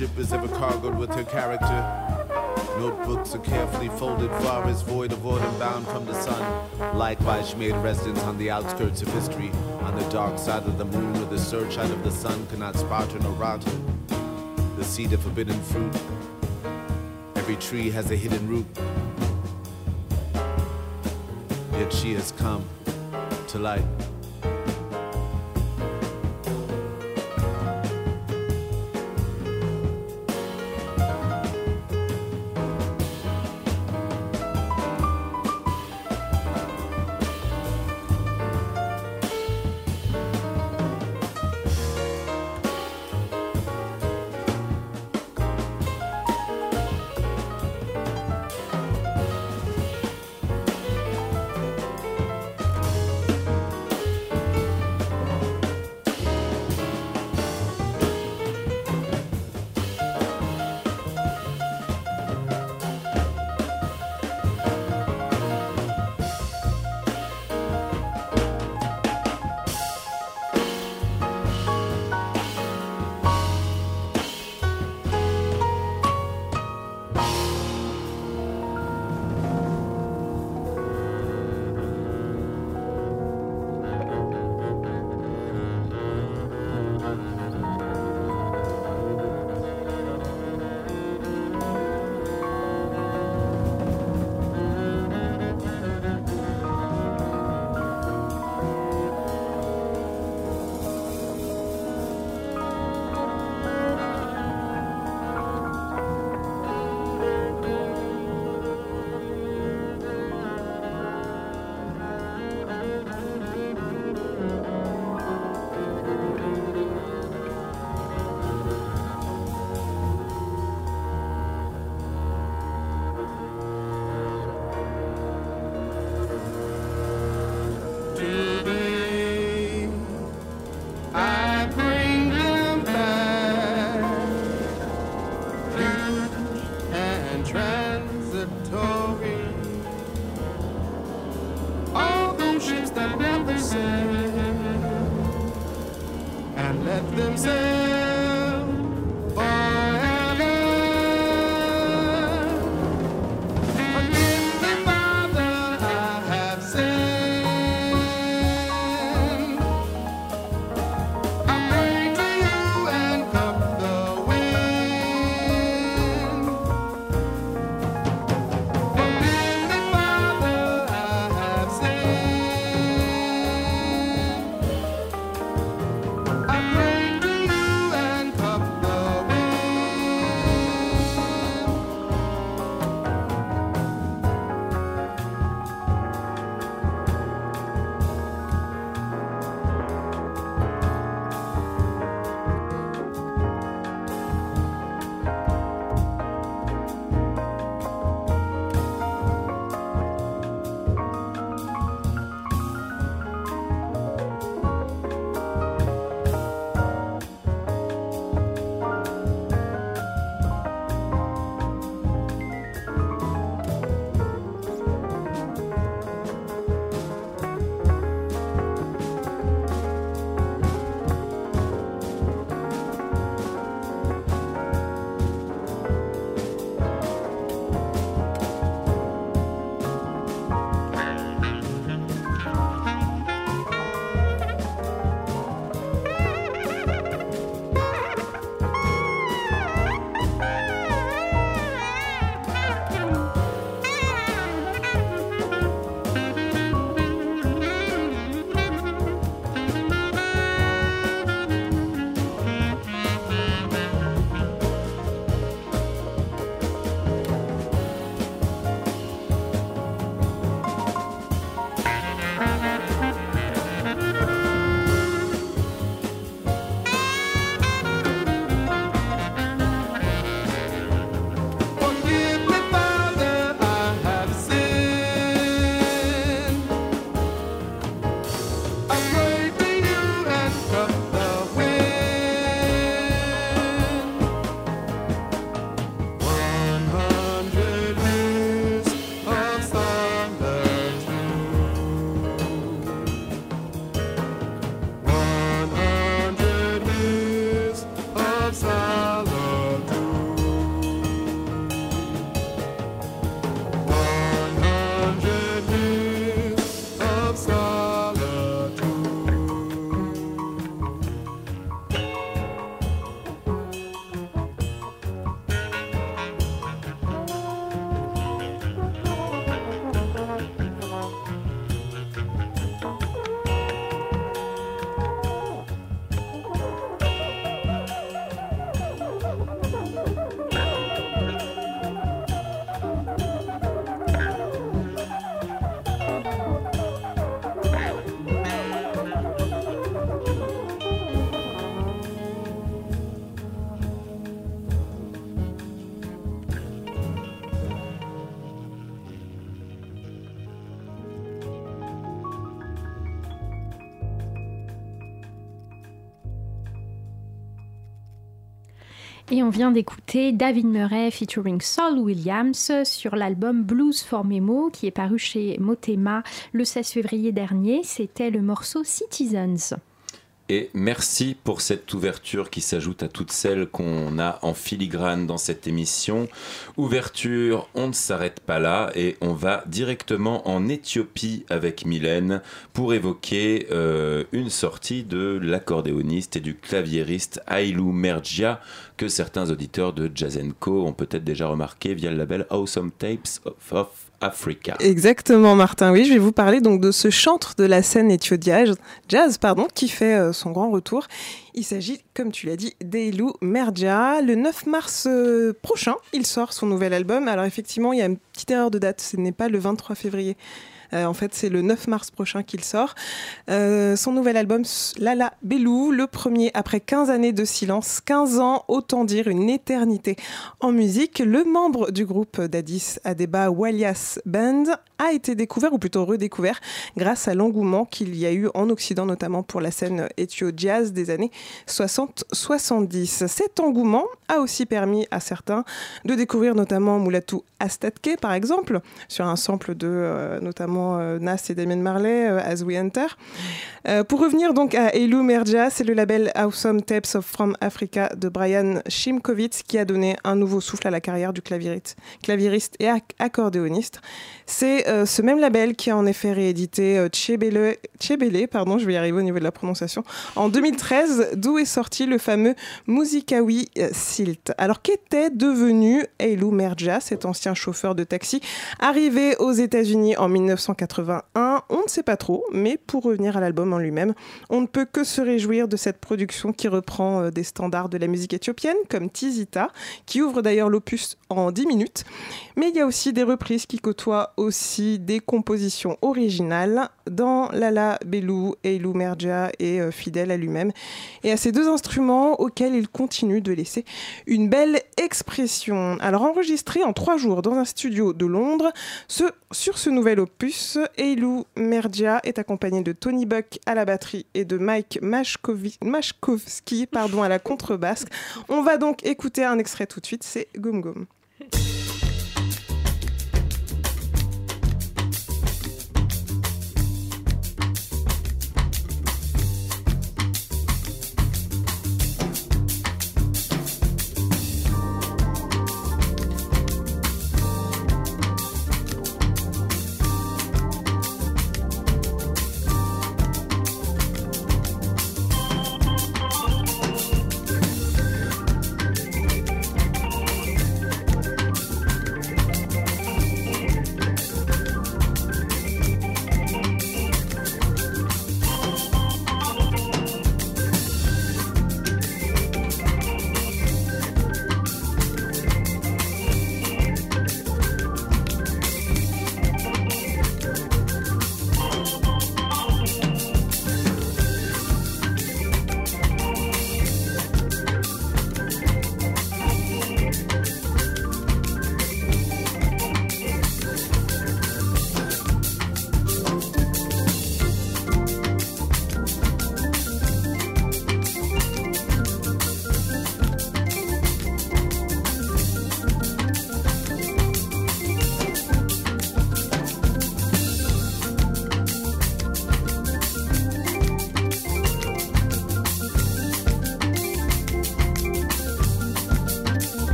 Penmanship is ever cargoed with her character. Notebooks are carefully folded, far as void of order bound from the sun. Likewise, she made residence on the outskirts of history, on the dark side of the moon, where the searchlight of the sun cannot spot her nor rot her. The seed of forbidden fruit. Every tree has a hidden root. Yet she has come to light. And let them sail Et on vient d'écouter David Murray featuring Saul Williams sur l'album Blues for Memo qui est paru chez Motema le 16 février dernier. C'était le morceau Citizens. Et merci pour cette ouverture qui s'ajoute à toutes celles qu'on a en filigrane dans cette émission. Ouverture, on ne s'arrête pas là et on va directement en Éthiopie avec Mylène pour évoquer euh, une sortie de l'accordéoniste et du claviériste Ailou Mergia que certains auditeurs de Jazz Co ont peut-être déjà remarqué via le label Awesome Tapes of, Africa. Exactement, Martin. Oui, je vais vous parler donc de ce chantre de la scène éthio jazz, pardon, qui fait euh, son grand retour. Il s'agit, comme tu l'as dit, d'Eilou Merdia. Le 9 mars euh, prochain, il sort son nouvel album. Alors effectivement, il y a une petite erreur de date. Ce n'est pas le 23 février. Euh, en fait, c'est le 9 mars prochain qu'il sort. Euh, son nouvel album, Lala Belou, le premier après 15 années de silence, 15 ans, autant dire une éternité en musique. Le membre du groupe d'Addis Adeba Walias Band a été découvert, ou plutôt redécouvert, grâce à l'engouement qu'il y a eu en Occident, notamment pour la scène éthio jazz des années 60-70. Cet engouement a aussi permis à certains de découvrir notamment Moulatou Astatke, par exemple, sur un sample de euh, notamment euh, Nas et Damien Marley, euh, As We Enter. Euh, pour revenir donc à Elou Merja, c'est le label Awesome Tapes of From Africa de Brian Shimkovitz qui a donné un nouveau souffle à la carrière du clavieriste, et ac- accordéoniste. C'est ce même label qui a en effet réédité euh, Chebele, pardon, je vais y arriver au niveau de la prononciation, en 2013, d'où est sorti le fameux Musikawi Silt. Alors qu'était devenu Elou Merja, cet ancien chauffeur de taxi, arrivé aux États-Unis en 1981 On ne sait pas trop, mais pour revenir à l'album en lui-même, on ne peut que se réjouir de cette production qui reprend euh, des standards de la musique éthiopienne, comme Tizita, qui ouvre d'ailleurs l'opus en 10 minutes. Mais il y a aussi des reprises qui côtoient aussi des compositions originales dans Lala Belou, Eilou Merja et euh, fidèle à lui-même, et à ces deux instruments auxquels il continue de laisser une belle expression. Alors enregistré en trois jours dans un studio de Londres, sur ce nouvel opus, Eilou Merja est accompagné de Tony Buck à la batterie et de Mike Mashkovski à la contrebasse. On va donc écouter un extrait tout de suite, c'est Goum Goum.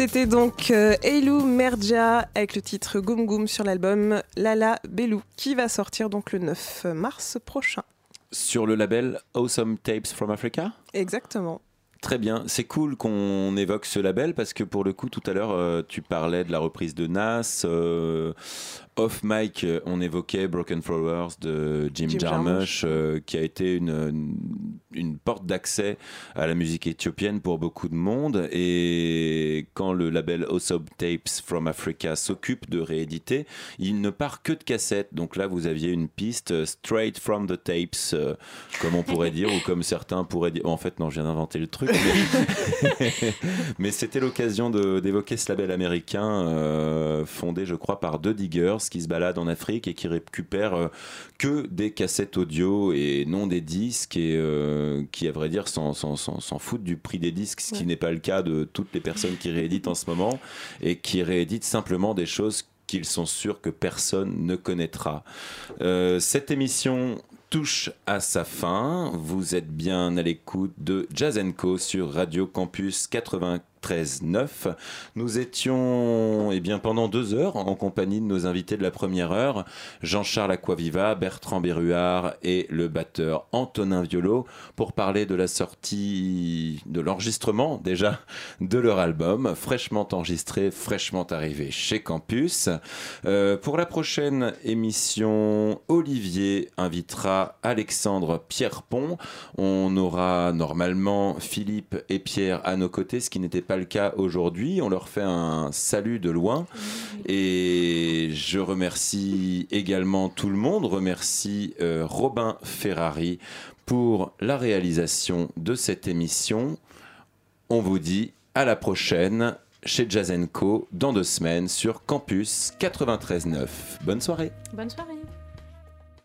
C'était donc euh, Eilu Merja avec le titre Goum Goum sur l'album Lala Belou qui va sortir donc le 9 mars prochain. Sur le label Awesome Tapes from Africa Exactement. Très bien, c'est cool qu'on évoque ce label parce que pour le coup tout à l'heure euh, tu parlais de la reprise de Nas, euh, off mic euh, on évoquait Broken Flowers de Jim, Jim Jarmusch. Euh, qui a été une, une, une porte d'accès à la musique éthiopienne pour beaucoup de monde. Et quand le label Awesome Tapes from Africa s'occupe de rééditer, il ne part que de cassettes. Donc là vous aviez une piste euh, straight from the tapes euh, comme on pourrait dire ou comme certains pourraient dire. En fait non je viens d'inventer le truc mais, [LAUGHS] mais c'était l'occasion d'évoquer ce label américain euh, fondé je crois par deux diggers qui se baladent en Afrique et qui récupèrent euh, que des cassettes audio et non des disques et euh, qui à vrai dire s'en s'en- foutent du prix des disques ce qui Ouais. n'est pas le cas de toutes les personnes qui rééditent en ce moment et qui rééditent simplement des choses qu'ils sont sûrs que personne ne connaîtra. Euh, cette émission touche à sa fin. Vous êtes bien à l'écoute de Jazz Co sur Radio Campus 93.9. Nous étions eh bien, pendant deux heures en compagnie de nos invités de la première heure, Jean-Charles Aquaviva, Bertrand Berruard et le batteur Antonin Violo, pour parler de la sortie, de l'enregistrement déjà de leur album, fraîchement enregistré, fraîchement arrivé chez Campus. Euh, pour la prochaine émission, Olivier invitera Alexandre Pierrepont. On aura normalement Philippe et Pierre à nos côtés, ce qui n'était pas le cas aujourd'hui. On leur fait un salut de loin. Et je remercie également tout le monde. Remercie euh, Robin Ferrari pour la réalisation de cette émission. On vous dit à la prochaine chez Jazz Co dans deux semaines sur Campus 93.9. Bonne soirée. Bonne soirée.